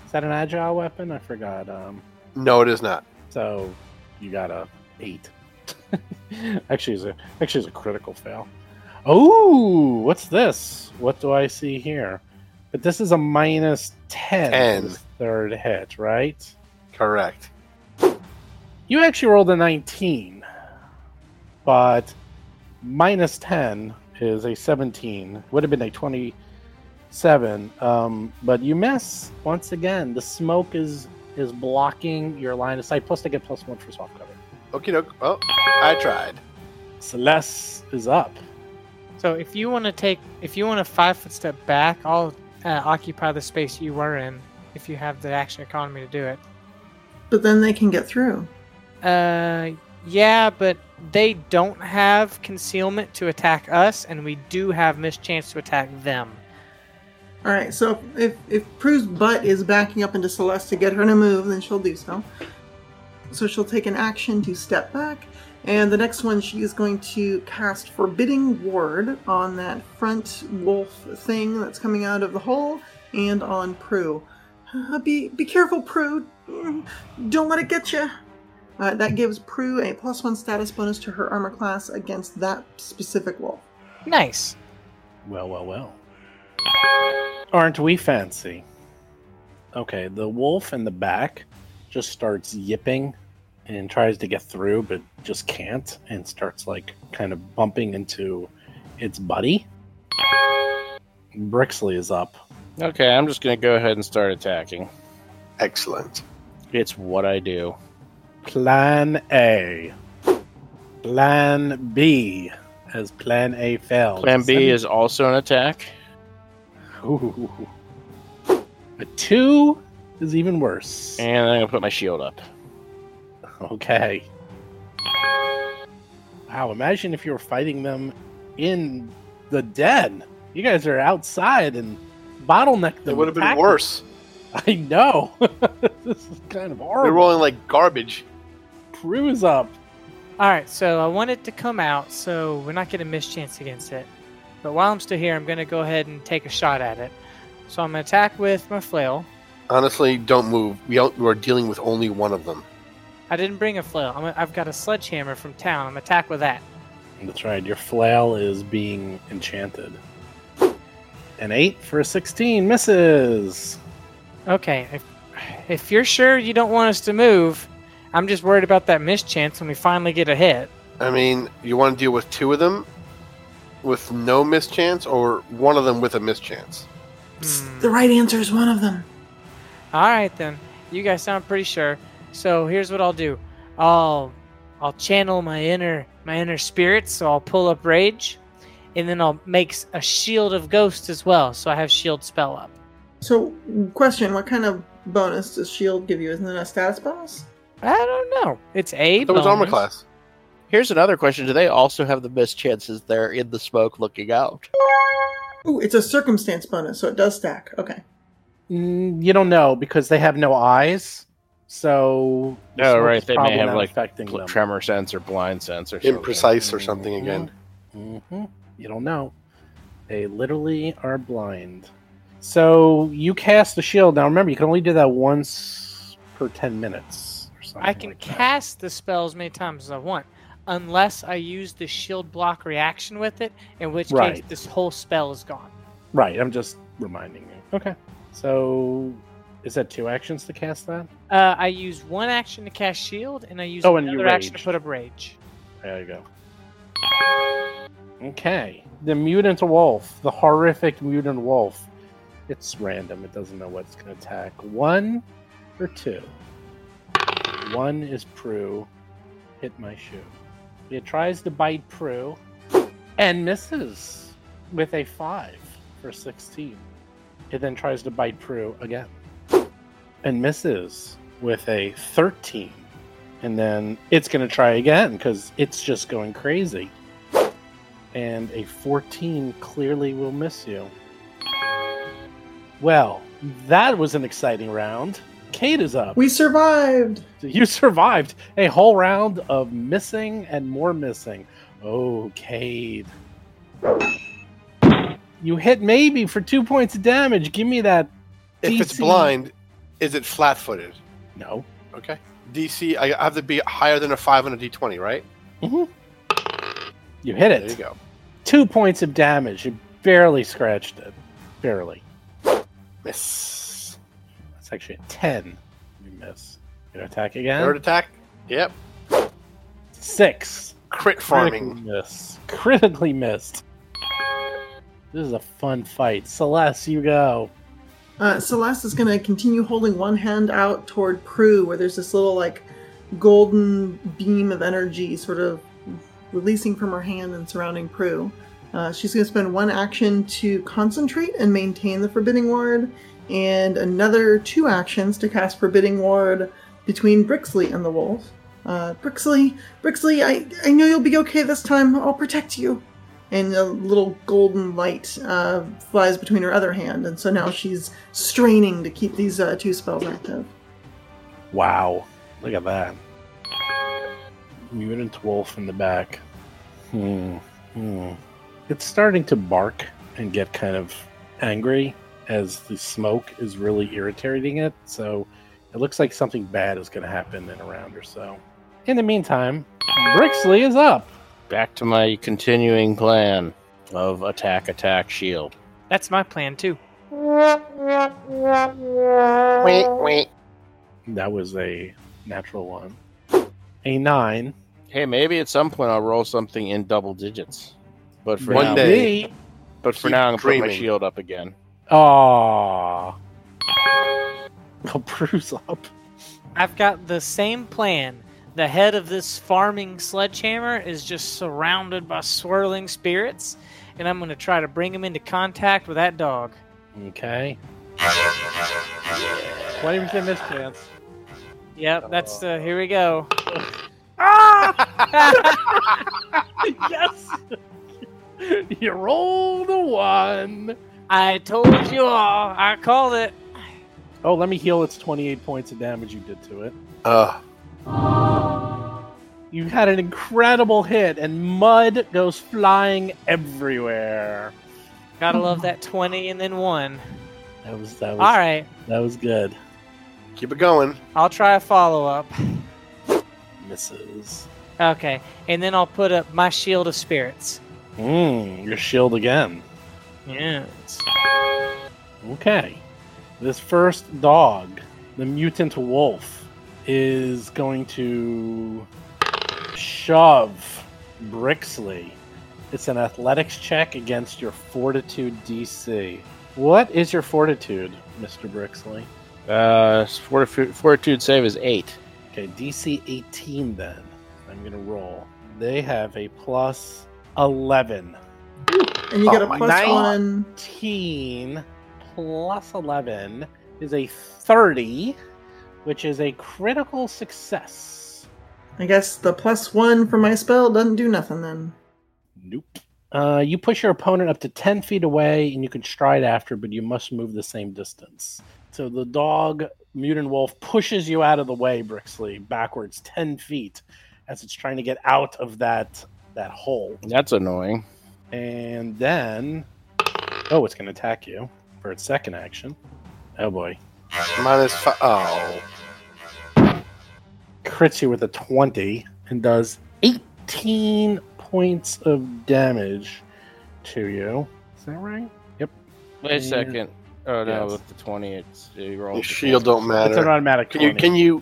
Is that an agile weapon? I forgot. Um, No, it is not. so you got a 8. actually, is a actually is a critical fail. Oh, what's this? What do I see here? But this is a minus 10 10. third hit, right? Correct. You actually rolled a 19, but minus 10 is a 17. Would have been a 27. Um, but you miss once again. The smoke is is blocking your line of sight. Plus, they get plus one for soft cover. Okie doke. Well, I tried. Celeste is up. So if you want to take, if you want to five foot step back, I'll uh, occupy the space you were in. If you have the action economy to do it. But then they can get through. Uh, yeah, but they don't have concealment to attack us, and we do have mischance to attack them. All right, so if if Prue's butt is backing up into Celeste to get her to move, then she'll do so. So she'll take an action to step back, and the next one she is going to cast Forbidding Ward on that front wolf thing that's coming out of the hole, and on Prue. Uh, be be careful, Prue. Mm, Don't let it get you. Uh, that gives Prue a plus one status bonus to her armor class against that specific wolf. Nice. Well, well, well. Aren't we fancy? Okay, the wolf in the back just starts yipping and tries to get through, but just can't, and starts like kind of bumping into its buddy. Brixley is up. Okay, I'm just going to go ahead and start attacking. Excellent. It's what I do. Plan A. Plan B. as Plan A failed. Plan B is also an attack. Ooh. A two is even worse. And I'm gonna put my shield up. Okay. Wow, imagine if you were fighting them in the den. You guys are outside and bottleneck them. It would have been worse. I know. this is kind of horrible. They're rolling like garbage. Prue is up. All right, so I want it to come out, so we're not getting a mischance against it. But while I'm still here, I'm going to go ahead and take a shot at it. So I'm going to attack with my flail. Honestly, don't move. We don't, we're dealing with only one of them. I didn't bring a flail. I'm, I've got a sledgehammer from town. I'm gonna attack with that. That's right. Your flail is being enchanted. An eight for a sixteen misses. Okay, if, if you're sure you don't want us to move, I'm just worried about that mischance when we finally get a hit. I mean, you want to deal with two of them with no mischance, or one of them with a mischance? Hmm. The right answer is one of them. All right then. You guys sound pretty sure. So here's what I'll do. I'll I'll channel my inner my inner spirits. So I'll pull up rage, and then I'll make a shield of ghosts as well. So I have shield spell up. So, question: What kind of bonus does Shield give you? Isn't it a status bonus? I don't know. It's a. That was armor bonus. class. Here's another question: Do they also have the mischances they're in the smoke looking out? Ooh, it's a circumstance bonus, so it does stack. Okay. Mm, you don't know because they have no eyes. So the Oh, right, they may have, like, affecting Pl- Tremor sense or blind sense or something. Imprecise or something again. hmm You don't know. They literally are blind. So you cast the shield. Now remember, you can only do that once per ten minutes. Or I can like that. cast the spell as many times as I want, unless I use the shield block reaction with it, in which case this whole spell is gone. Right. I'm just reminding you. Okay. So is that two actions to cast that? Uh, I use one action to cast shield, and I use Oh, and you another action to raged. put up rage. There you go. Okay. The mutant wolf, the horrific mutant wolf. It's random. It doesn't know what it's going to attack. One or two. One is Prue. Hit my shoe. It tries to bite Prue and misses with a five for 16. It then tries to bite Prue again and misses with a 13 and then it's going to try again because it's just going crazy. And a 14 clearly will miss you. Well, that was an exciting round. Cade is up. We survived. You survived a whole round of missing and more missing. Oh, Cade. You hit maybe for two points of damage. Give me that. If it's blind, is it flat-footed? No. Okay. DC, I have to be higher than a five on a D20, right? Mhm. You hit it. There you go. Two points of damage. You barely scratched it. Barely. Miss. That's actually a 10. You miss. You attack again? Third attack. Yep. Six. Crit farming. Critically missed. Critically missed. This is a fun fight. Celeste, you go. Uh, Celeste is going to continue holding one hand out toward Prue, where there's this little like golden beam of energy sort of releasing from her hand and surrounding Prue. Uh, she's going to spend one action to concentrate and maintain the Forbidding Ward, and another two actions to cast Forbidding Ward between Brixley and the wolf. Uh, Brixley, Brixley, I, I know you'll be okay this time. I'll protect you. And a little golden light uh, flies between her other hand, and so now she's straining to keep these uh, two spells active. Wow. Look at that. Mutant wolf in the back. Hmm. Hmm. It's starting to bark and get kind of angry as the smoke is really irritating it. So it looks like something bad is going to happen in a round or so. In the meantime, Brixley is up. Back to my continuing plan of attack, attack, shield. That's my plan too. Wait, wait. That was a natural one. A nine. Hey, maybe at some point I'll roll something in double digits. But for One now, day. but for now, I'm gonna put my shield up again. Aww. Oh, Bruce up. I've got the same plan the head of this farming sledgehammer is just surrounded by swirling spirits, and I'm going to try to bring him into contact with that dog. Okay. Twenty percent miss chance. Yep, that's the. Here we go. ah! yes. you rolled a one. I told you all. I called it. Oh, let me heal its twenty-eight points of damage you did to it. Uh, You had an incredible hit, and mud goes flying everywhere. Gotta love that 20 and then one. That was that was All right, that was good. keep it going. I'll try a follow up. Misses. Okay, and then I'll put up my shield of spirits. Mmm, your shield again. Yes. Okay. This first dog, the mutant wolf, is going to shove Brixley. It's an athletics check against your fortitude DC. What is your fortitude, Mr. Brixley? Uh, fortitude, fortitude save is eight. Okay, DC 18 then. I'm going to roll. They have a plus 11. And you get Oh, a 19 plus one. plus 11 is a 30, which is a critical success. I guess the plus one for my spell doesn't do nothing then. Nope. Uh, you push your opponent up to 10 feet away and you can stride after, but you must move the same distance. So the dog, Mutant Wolf, pushes you out of the way, Brixley, backwards 10 feet as it's trying to get out of that that hole. That's annoying. And then, oh, it's going to attack you for its second action. Oh boy. Minus five. Oh. Crits you with a 20 and does 18 points of damage to you. Is that right? Yep. Wait a Yeah. second. Oh no, Yes. with the twenty, it's you roll Your the shield 20. don't matter. It's an automatic Can you can you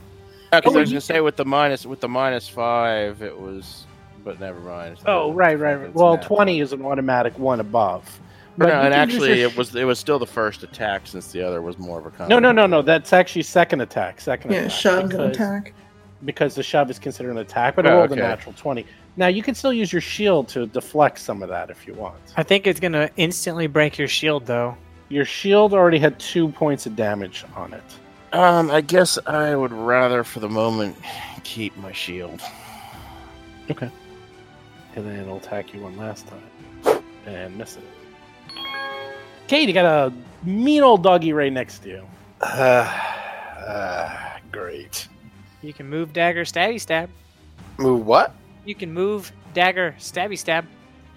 Yeah, 'cause Oh, I was you- gonna say with the minus with the minus five, it was, but never mind. Oh, right, right, right. Well, nat 20 is an automatic one above. No, and actually, your it was it was still the first attack since the other was more of a combat. No, no, no, no. That's actually second attack. Second Yeah, attack. shoves and because, attack. Because the shove is considered an attack, but it Oh, rolled a natural 20. Now, you can still use your shield to deflect some of that if you want. I think it's gonna instantly break your shield, though. Your shield already had two points of damage on it. Um, I guess I would rather, for the moment, keep my shield. Okay. And then it'll attack you one last time. And miss it. Cade, you got a mean old doggy right next to you. Uh, uh, great. You can move dagger, stabby stab. Move what? You can move dagger, stabby stab.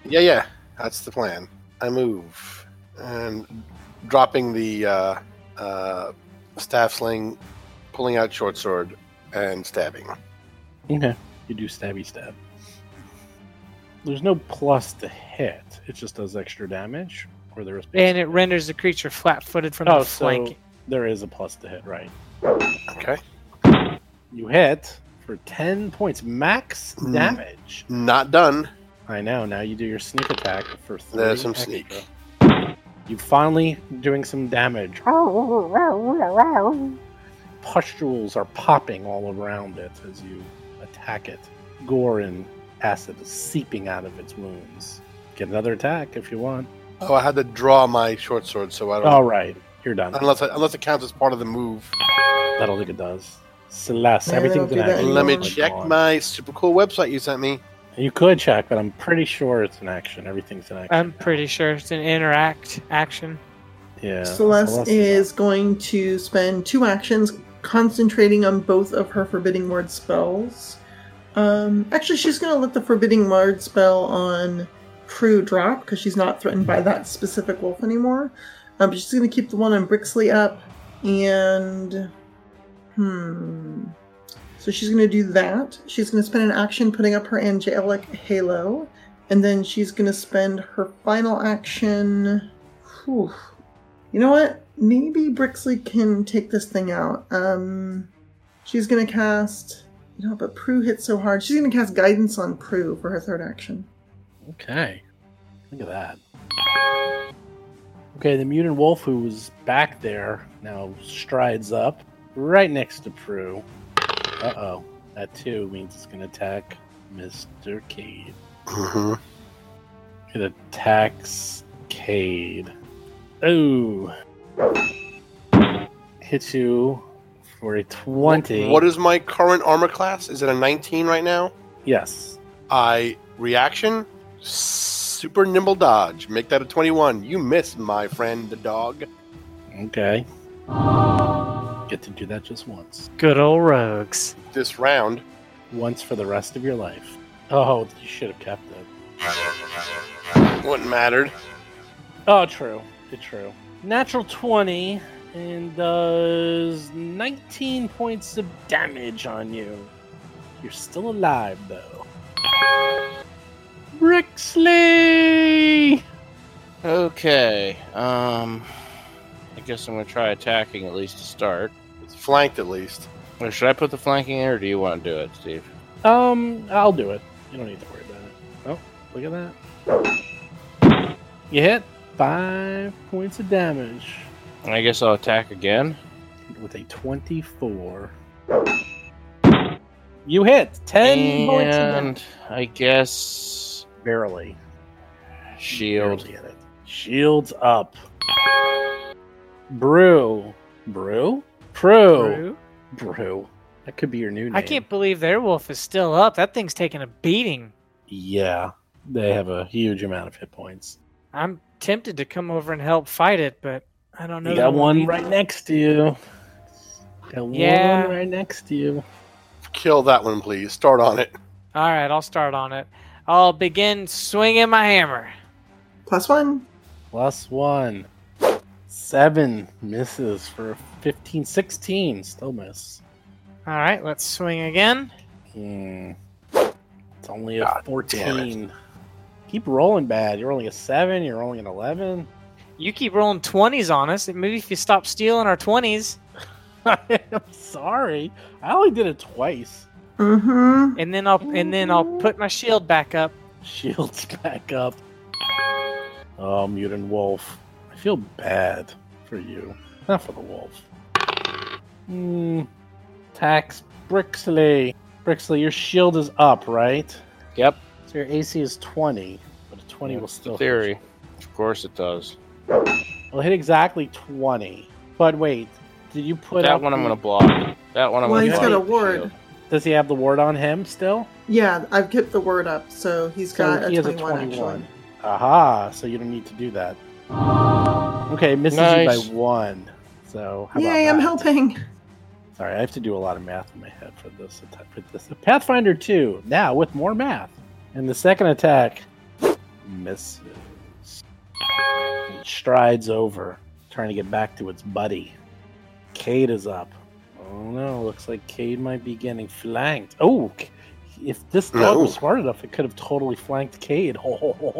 Yeah, yeah. That's the plan. I move and dropping the uh, uh, staff sling, pulling out short sword, and stabbing. Okay. You do stabby stab. There's no plus to hit. It just does extra damage. Or there is plus And it renders the creature flat footed from Oh, the so there is a plus to hit, right? Okay. You hit for 10 points max Hmm. damage. Not done. I know. Now you do your sneak attack for three. There's some extra. sneak. You finally doing some damage. Pustules are popping all around it as you attack it. Gore and acid is seeping out of its wounds. Get another attack if you want. Oh, I had to draw my short sword, so I don't. All right, you're done. Unless unless it counts as part of the move. I don't think it does. Celeste, Yeah, everything's they an that action. Let me anymore. check my super cool website you sent me. You could check, but I'm pretty sure it's an action. Everything's an action. I'm pretty sure it's an interact action. yeah. Celeste is going to spend two actions concentrating on both of her forbidding ward spells. Um, actually, she's going to let the forbidding ward spell on Prue drop because she's not threatened by that specific wolf anymore. Um, but she's going to keep the one on Brixley up, and hmm. So she's going to do that. She's going to spend an action putting up her angelic halo, and then she's going to spend her final action. Whew. You know what? Maybe Brixley can take this thing out. Um, she's gonna cast. You know, but Prue hit so hard. She's gonna cast guidance on Prue for her third action. Okay. Look at that. Okay, the mutant wolf who was back there now strides up right next to Prue. Uh oh. That two means it's going to attack Mr. Cade. hmm It attacks Cade. Oh. Hits you for a 20. What is my current armor class? Is it a 19 right now? Yes. I reaction, super nimble dodge. Make that a 21. You miss, my friend, the dog. Okay. Get to do that just once. Good old rogues. This round, Once for the rest of your life. Oh, you should have kept it. wouldn't mattered. Oh, true. It's true. Natural 20 and does 19 points of damage on you. You're still alive, though. Brixley! Okay. Um, I guess I'm gonna try attacking at least to start. It's flanked at least. Or should I put the flanking in, or do you want to do it, Steve? Um, I'll do it. You don't need to worry about it. Oh, look at that. You hit five points of damage I guess I'll attack again. with a 24. You hit 10 points of damage. and I guess Barely. shield. Barely hit it. Shields up. Brew. Brew? Brew. Brew? Brew. That could be your new name. I can't believe their wolf is still up. That thing's taking a beating. Yeah. They have a huge amount of hit points. I'm tempted to come over and help fight it, but I don't know. You that got one be- right next to you. Got Yeah. one right next to you. Kill that one, please. Start on it. All right, I'll start on it. I'll begin swinging my hammer. Plus one. Plus one. Seven misses for 15, 16. Still miss. All right, let's swing again. Hmm. It's only a God 14. Keep rolling bad. You're only a 7, you're only an 11. You keep rolling 20s on us. Maybe if you stop stealing our 20s, I'm sorry. I only did it twice. Mm-hmm. and then I'll and then I'll put my shield back up. Shields back up. Oh, mutant wolf. I feel bad for you. Not for the wolf. Hmm. Tax Brixley. Brixley, your shield is up, right? Yep. So your AC is 20, but a 20 will still the hit you. theory. Of course it does. It'll hit exactly 20. But wait, did you put that up one I'm gonna block. That one I'm Well, gonna he's block. got a ward. Does he have the ward on him still? Yeah, I've kept the ward up, so he's So got he a has 21, a 21. actually. Aha, so you don't need to do that. Okay, misses Nice. you by one. So how Yay, about I'm helping. Sorry, I have to do a lot of math in my head for this. attack- For this. Pathfinder 2, now with more math. And the second attack misses. It strides over, trying to get back to its buddy. Cade is up. Oh no, looks like Cade might be getting flanked. Oh, if this dog No. was smart enough, it could have totally flanked Cade. Ho, ho, ho,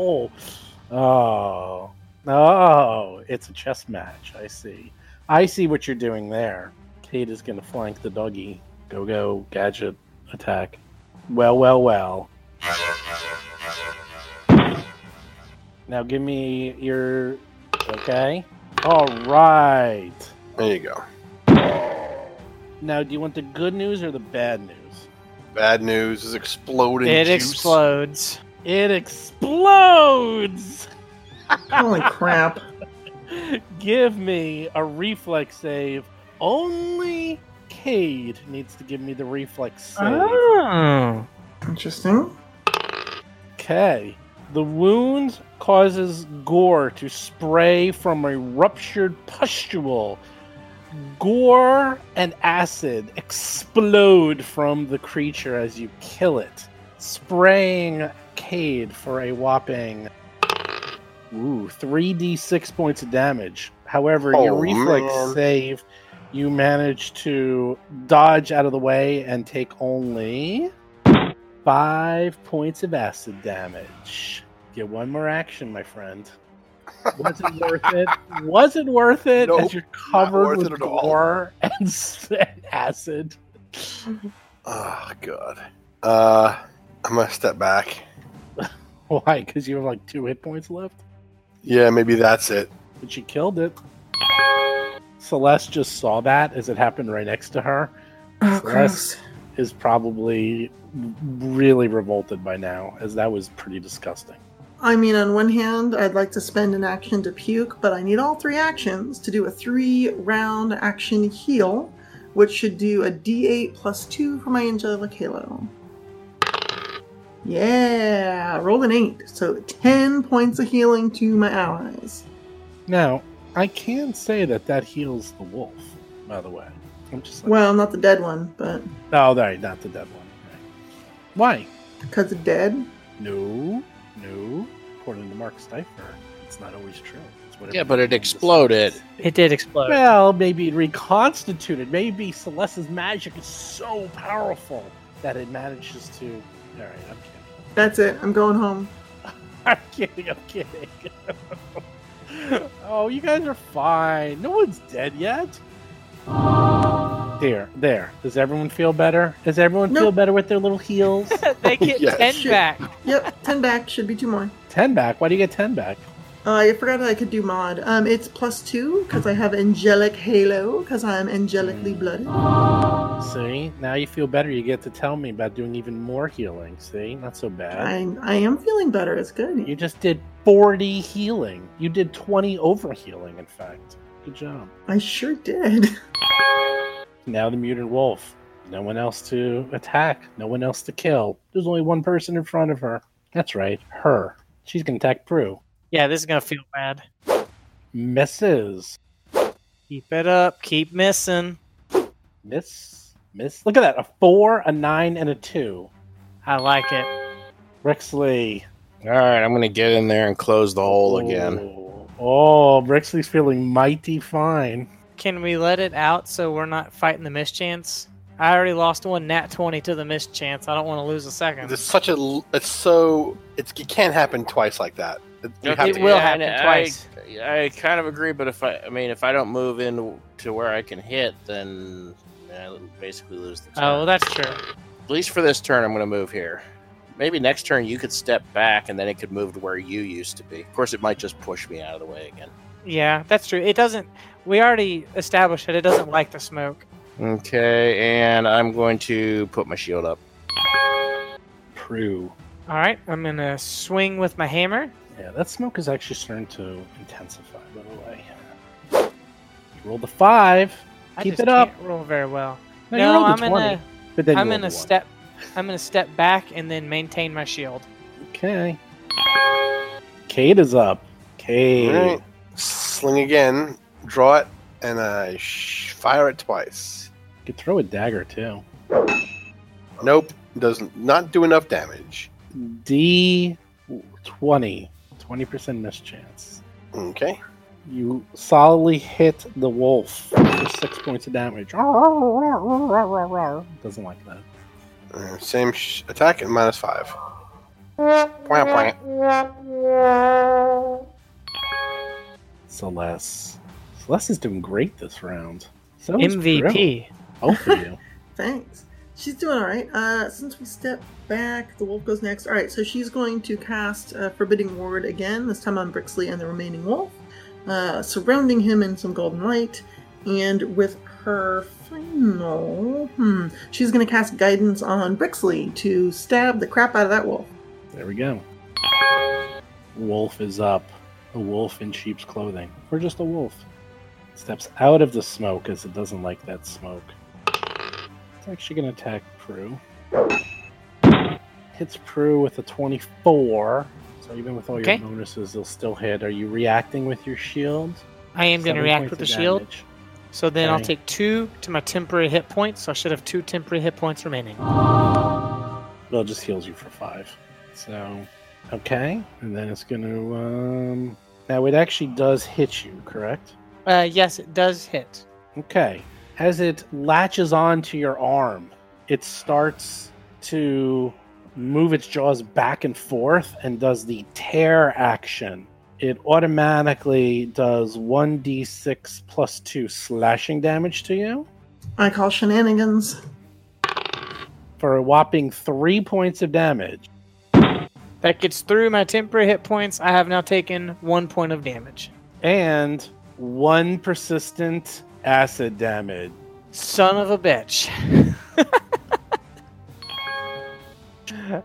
ho. Oh, oh, it's a chess match. I see. I see what you're doing there. Cade is going to flank the doggy. Go, go, gadget attack. Well, well, well. Now give me your. Okay. All right. There you go. Now, do you want the good news or the bad news? Bad news is exploding. it juice. explodes. It explodes! Holy crap. give me a reflex save. Only Cade needs to give me the reflex save. Oh. Interesting. Okay. The wound causes gore to spray from a ruptured pustule. Gore and acid explode from the creature as you kill it, spraying Cade for a whopping ooh, 3d6 points of damage. However, your Oh, reflex man. save, you manage to dodge out of the way and take only Five points of acid damage. Get one more action, my friend. Was it worth it? Was it worth it? Nope, as you're covered with it at all. gore and, and acid. Oh god. Uh, I'm gonna step back. Why? Because you have like two hit points left? Yeah, maybe that's it. But she killed it. Celeste just saw that as it happened right next to her. Oh, Celeste gross. is probably really revolted by now, as that was pretty disgusting. I mean, on one hand, I'd like to spend an action to puke, but I need all three actions to do a three round action heal, which should do a d8 plus 2 for my Angelic Halo. Yeah, rolled an 8, so 10 points of healing to my allies. Now, I can say that that heals the wolf, by the way. I'm just like, Well, not the dead one, but oh, right, not the dead one. Right. Why? because it's dead. No, no. According to Mark Seifter, it's not always true. Yeah, but it exploded. It did explode. Well, maybe it reconstituted. Maybe Celeste's magic is so powerful that it manages to. All right, I'm kidding. That's it. I'm going home. I'm kidding. I'm kidding. oh, you guys are fine. No one's dead yet. There, there. Does everyone feel better? Does everyone feel better with their little heels? they get Yes. 10 back. Yep, 10 back. Should be two more. ten back. Why do you get ten back? Uh, I forgot I could do mod. Um, it's plus two because I have angelic halo because I'm angelically blooded. See, now you feel better. You get to tell me about doing even more healing. See, not so bad. I I am feeling better. It's good. You just did 40 healing. You did 20 over healing, in fact. Good job. I sure did. Now the mutant wolf. No one else to attack. No one else to kill. There's only one person in front of her. That's right, her. She's gonna attack Prue. Yeah, this is going to feel bad. Misses. Keep it up. Keep missing. Miss. Miss. Look at that. A four, a nine, and a two. I like it. Brixley. All right, I'm gonna get in there and close the hole again. Oh, oh, Brixley's feeling mighty fine. Can we let it out so we're not fighting the mischance? I already lost one nat 20 to the mischance. I don't want to lose a second. It's such a. It's so. It's, it can't happen twice like that. It, you have It to, will Yeah, happen and twice. I, I kind of agree, but if I, I mean, if I don't move in to where I can hit, then I basically lose the oh, turn. Oh, that's true. At least for this turn, I'm going to move here. Maybe next turn you could step back, and then it could move to where you used to be. Of course, it might just push me out of the way again. Yeah, that's true. It doesn't. We already established that it doesn't like the smoke. Okay, and I'm going to put my shield up. Prue. All right, I'm gonna swing with my hammer. Yeah, that smoke is actually starting to intensify, by the way. Roll the five. I Keep just it up. Can't roll very well. No, you No, rolled a I'm 20, gonna. but then you I'm gonna step. I'm gonna step back and then maintain my shield. Okay. Cade is up. Cade. All right. Sling again. Draw it, and I sh- fire it twice. You could throw a dagger too. Nope. Does not do enough damage. D twenty. Twenty percent mischance. Okay. You solidly hit the wolf for six points of damage. Oh well. Doesn't like that. Uh, same sh- attack and minus five. Wah, wah. Celeste. Celeste is doing great this round. So. MVP. Both for you. Thanks. She's doing all right. Uh, since we step back, the wolf goes next. All right, so she's going to cast uh, Forbidding Ward again. This time on Brixley and the remaining wolf, uh, surrounding him in some golden light. And with her final, hmm, she's going to cast Guidance on Brixley to stab the crap out of that wolf. There we go. Wolf is up. A wolf in sheep's clothing. Or just a wolf. Steps out of the smoke as it doesn't like that smoke. It's actually going to attack Prue. Hits Prue with a 24. So even with all Okay. your bonuses, they'll still hit. Are you reacting with your shield? I am gonna Seven react points with the of shield. damage. So then I'll Okay. take two to my temporary hit points. So I should have two temporary hit points remaining. Well, it just heals you for five. So, okay. And then it's going to. Um... Now, it actually does hit you, correct? Uh, yes, it does hit. Okay. As it latches onto your arm, it starts to move its jaws back and forth and does the tear action. It automatically does 1d6 plus 2 slashing damage to you I call shenanigans. for a whopping 3 points of damage. That gets through my temporary hit points. I have now taken one point of damage. And 1 persistent acid damage. Son of a bitch.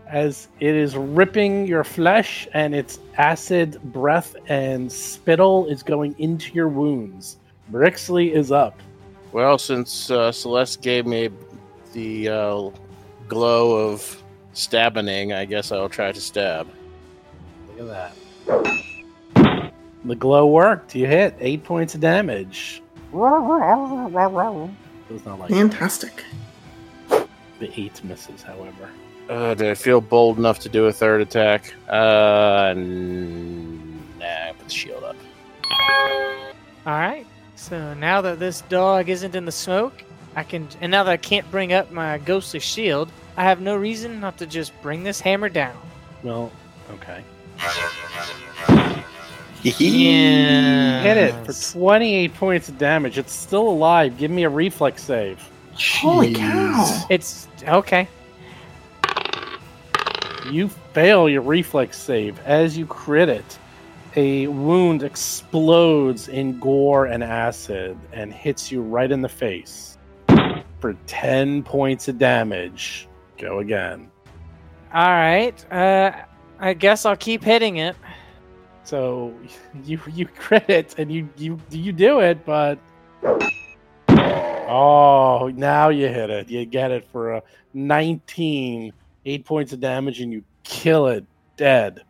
as it is ripping your flesh and its acid breath and spittle is going into your wounds. Brixley is up. Well, since uh, Celeste gave me the uh, glow of stabbing, I guess I'll try to stab. Look at that. The glow worked. You hit eight points of damage. It was not like Fantastic. the eight misses, however. Uh, do I feel bold enough to do a third attack? Uh, n- nah, put the shield up. All right. So now that this dog isn't in the smoke, I can, and now that I can't bring up my ghostly shield, I have no reason not to just bring this hammer down. Well, okay. Yeah. Hit it for 28 points of damage. It's still alive. Give me a reflex save. Holy cow! It's okay. You fail your reflex save. As you crit it, a wound explodes in gore and acid and hits you right in the face for 10 points of damage. Go again. All right. Uh, I guess I'll keep hitting it. So you you crit it and you you you do it, but oh, now you hit it. You get it for a 19, eight points of damage, and you kill it dead.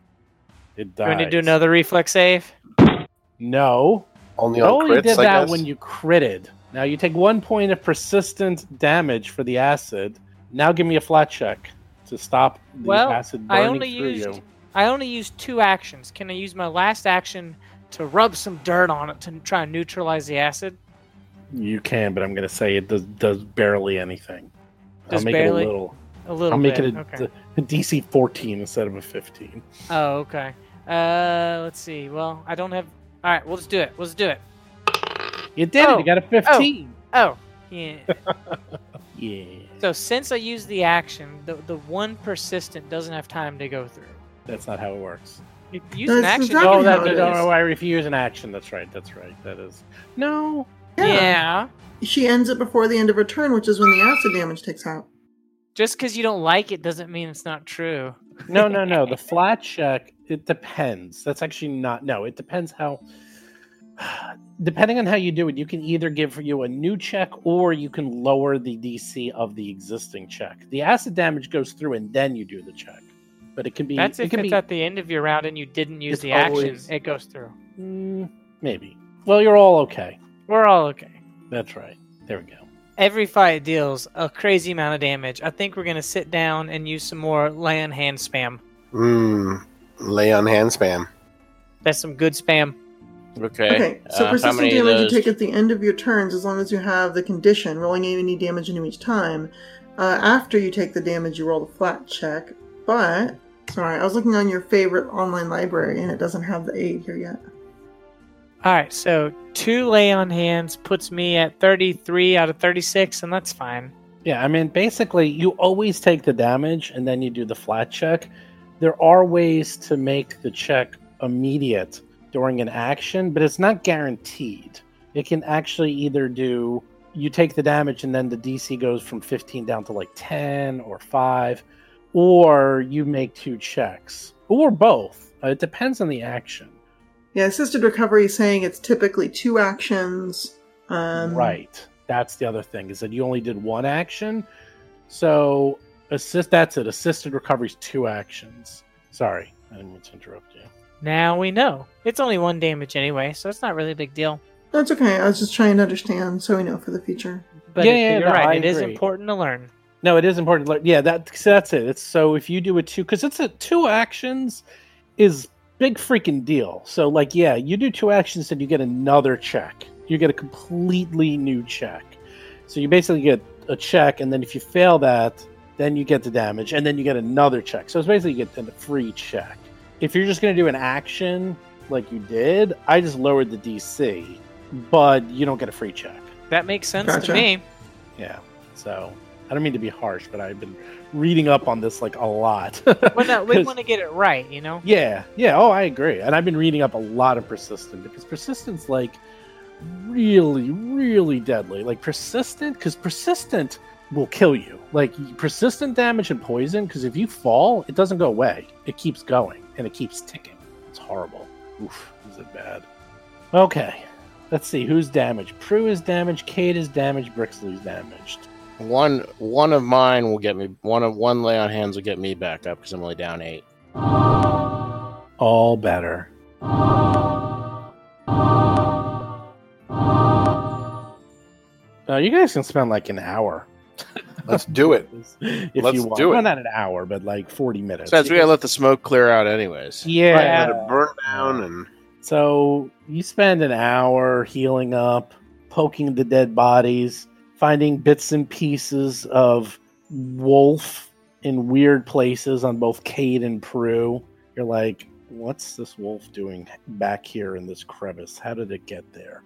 It Do dies. I need to do another reflex save? No, Only on only crits, did I that guess. when you critted. Now you take one point of persistent damage for the acid. Now give me a flat check to stop the Well, acid I burning only through used you. I only use two actions. Can I use my last action to rub some dirt on it to try and neutralize the acid? You can, but I'm going to say it does does barely anything. Does I'll make barely? it a little. A little I'll make bit. it a, okay. a DC 14 instead of a 15. Oh, okay. Uh, let's see. Well, I don't have. All right, we'll just do it. Let's do it. You did Oh. it. You got a 15. Oh, Oh, yeah. Yeah. so since I used the action, the the one persistent doesn't have time to go through. That's not how it works. Oh, if you use an action, exactly Oh, that, how it no, is. no, I refuse an action. That's right. That's right. That is. No. yeah. She ends it before the end of her turn, which is when the acid damage takes out. Just because you don't like it doesn't mean it's not true. No, no, no. The flat check, it depends. That's actually not. No, it depends how. Depending on how you do it, you can either give you a new check or you can lower the DC of the existing check. The acid damage goes through and then you do the check. But it can be. That's it if can it's be, at the end of your round and you didn't use It's the action. It goes through. Mm, maybe. Well, you're all okay. We're all okay. That's right. There we go. Every fight deals a crazy amount of damage. I think we're gonna sit down and use some more land hand spam. Mmm. Lay on hand spam. That's some good spam. Okay. Okay, so uh, persistent damage you take at the end of your turns as long as you have the condition, rolling any damage into each time. Uh, after you take the damage, you roll the flat check. But, sorry, I was looking on your favorite online library and it doesn't have the aid here yet. All right, so two lay on hands puts me at 33 out of 36, and that's fine. Yeah, I mean, basically, you always take the damage and then you do the flat check. There are ways to make the check immediate during an action, but it's not guaranteed. It can actually either do you take the damage and then the DC goes from 15 down to like 10 or 5, or you make two checks, or both. Uh, it depends on the action. Yeah, assisted recovery is saying it's typically two actions. Um, Right. That's the other thing is that you only did one action. So assist that's it. Assisted recovery is two actions. Sorry, I didn't mean to interrupt you. Now we know. It's only one damage anyway, so it's not really a big deal. That's okay. I was just trying to understand so we know for the future. But Yeah, it- yeah, you're no, right. I It is agree. important to learn. No, it is important. to learn- Yeah, that that's it. It's so if you do a two because it's a two actions is big freaking deal. So like yeah, you do two actions and you get another check. You get a completely new check. So you basically get a check and then if you fail that, then you get the damage and then you get another check. So it's basically you get a free check. If you're just going to do an action like you did, I just lowered the DC, but you don't get a free check. That makes sense Gotcha. to me. Yeah. So I don't mean to be harsh, but I've been reading up on this like a lot. Well, no, we want to get it right, you know? yeah, yeah. Oh, I agree. And I've been reading up a lot of persistent because persistent's like really, really deadly. Like persistent, because persistent will kill you. Like persistent damage and poison, because if you fall, it doesn't go away. It keeps going and it keeps ticking. It's horrible. Oof, is it bad? Okay, let's see who's damaged. Prue is damaged. Cade is damaged. Brixley's damaged. One one of mine will get me. One of one lay on hands will get me back up because I'm only down eight. All better. Uh, you guys can spend like an hour Let's do it. if Let's you want. do it. Well, not an hour, but like forty minutes. Besides, we gotta let the smoke clear out, anyways. yeah. Let it burn down and So you spend an hour healing up, poking the dead bodies, finding bits and pieces of wolf in weird places on both Cade and Prue. You're like, what's this wolf doing back here in this crevice? How did it get there?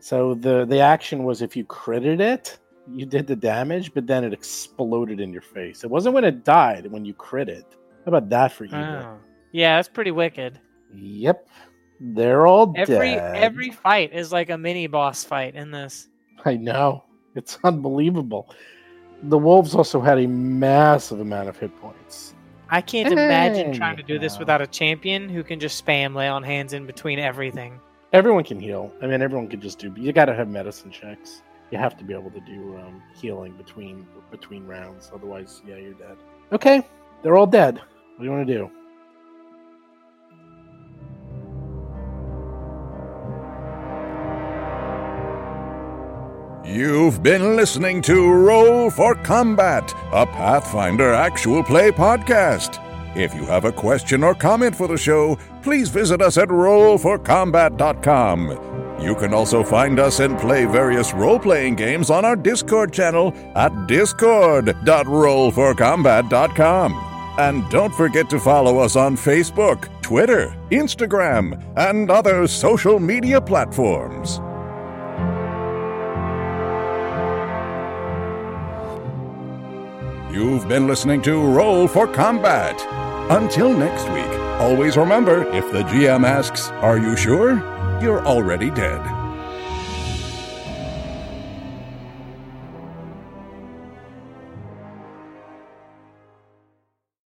So the the action was if you critted it, you did the damage, but then it exploded in your face. It wasn't when it died, when you crit it. How about that for you? Oh. Yeah, that's pretty wicked. Yep. They're all Every dead. every fight is like a mini boss fight in this. I know. It's unbelievable. The wolves also had a massive amount of hit points. I can't imagine Hey, trying to do this without a champion who can just spam lay on hands in between everything. Everyone can heal. I mean, everyone can just do. You got to have medicine checks. You have to be able to do um, healing between between rounds. Otherwise, yeah, you're dead. Okay, they're all dead. What do you want to do? You've been listening to Roll for Combat, a Pathfinder actual play podcast. If you have a question or comment for the show, please visit us at rollforcombat.com. You can also find us and play various role playing games on our Discord channel at discord.rollforcombat.com. And don't forget to follow us on Facebook, Twitter, Instagram, and other social media platforms. You've been listening to Roll for Combat. Until next week, always remember if the GM asks, Are you sure? You're already dead.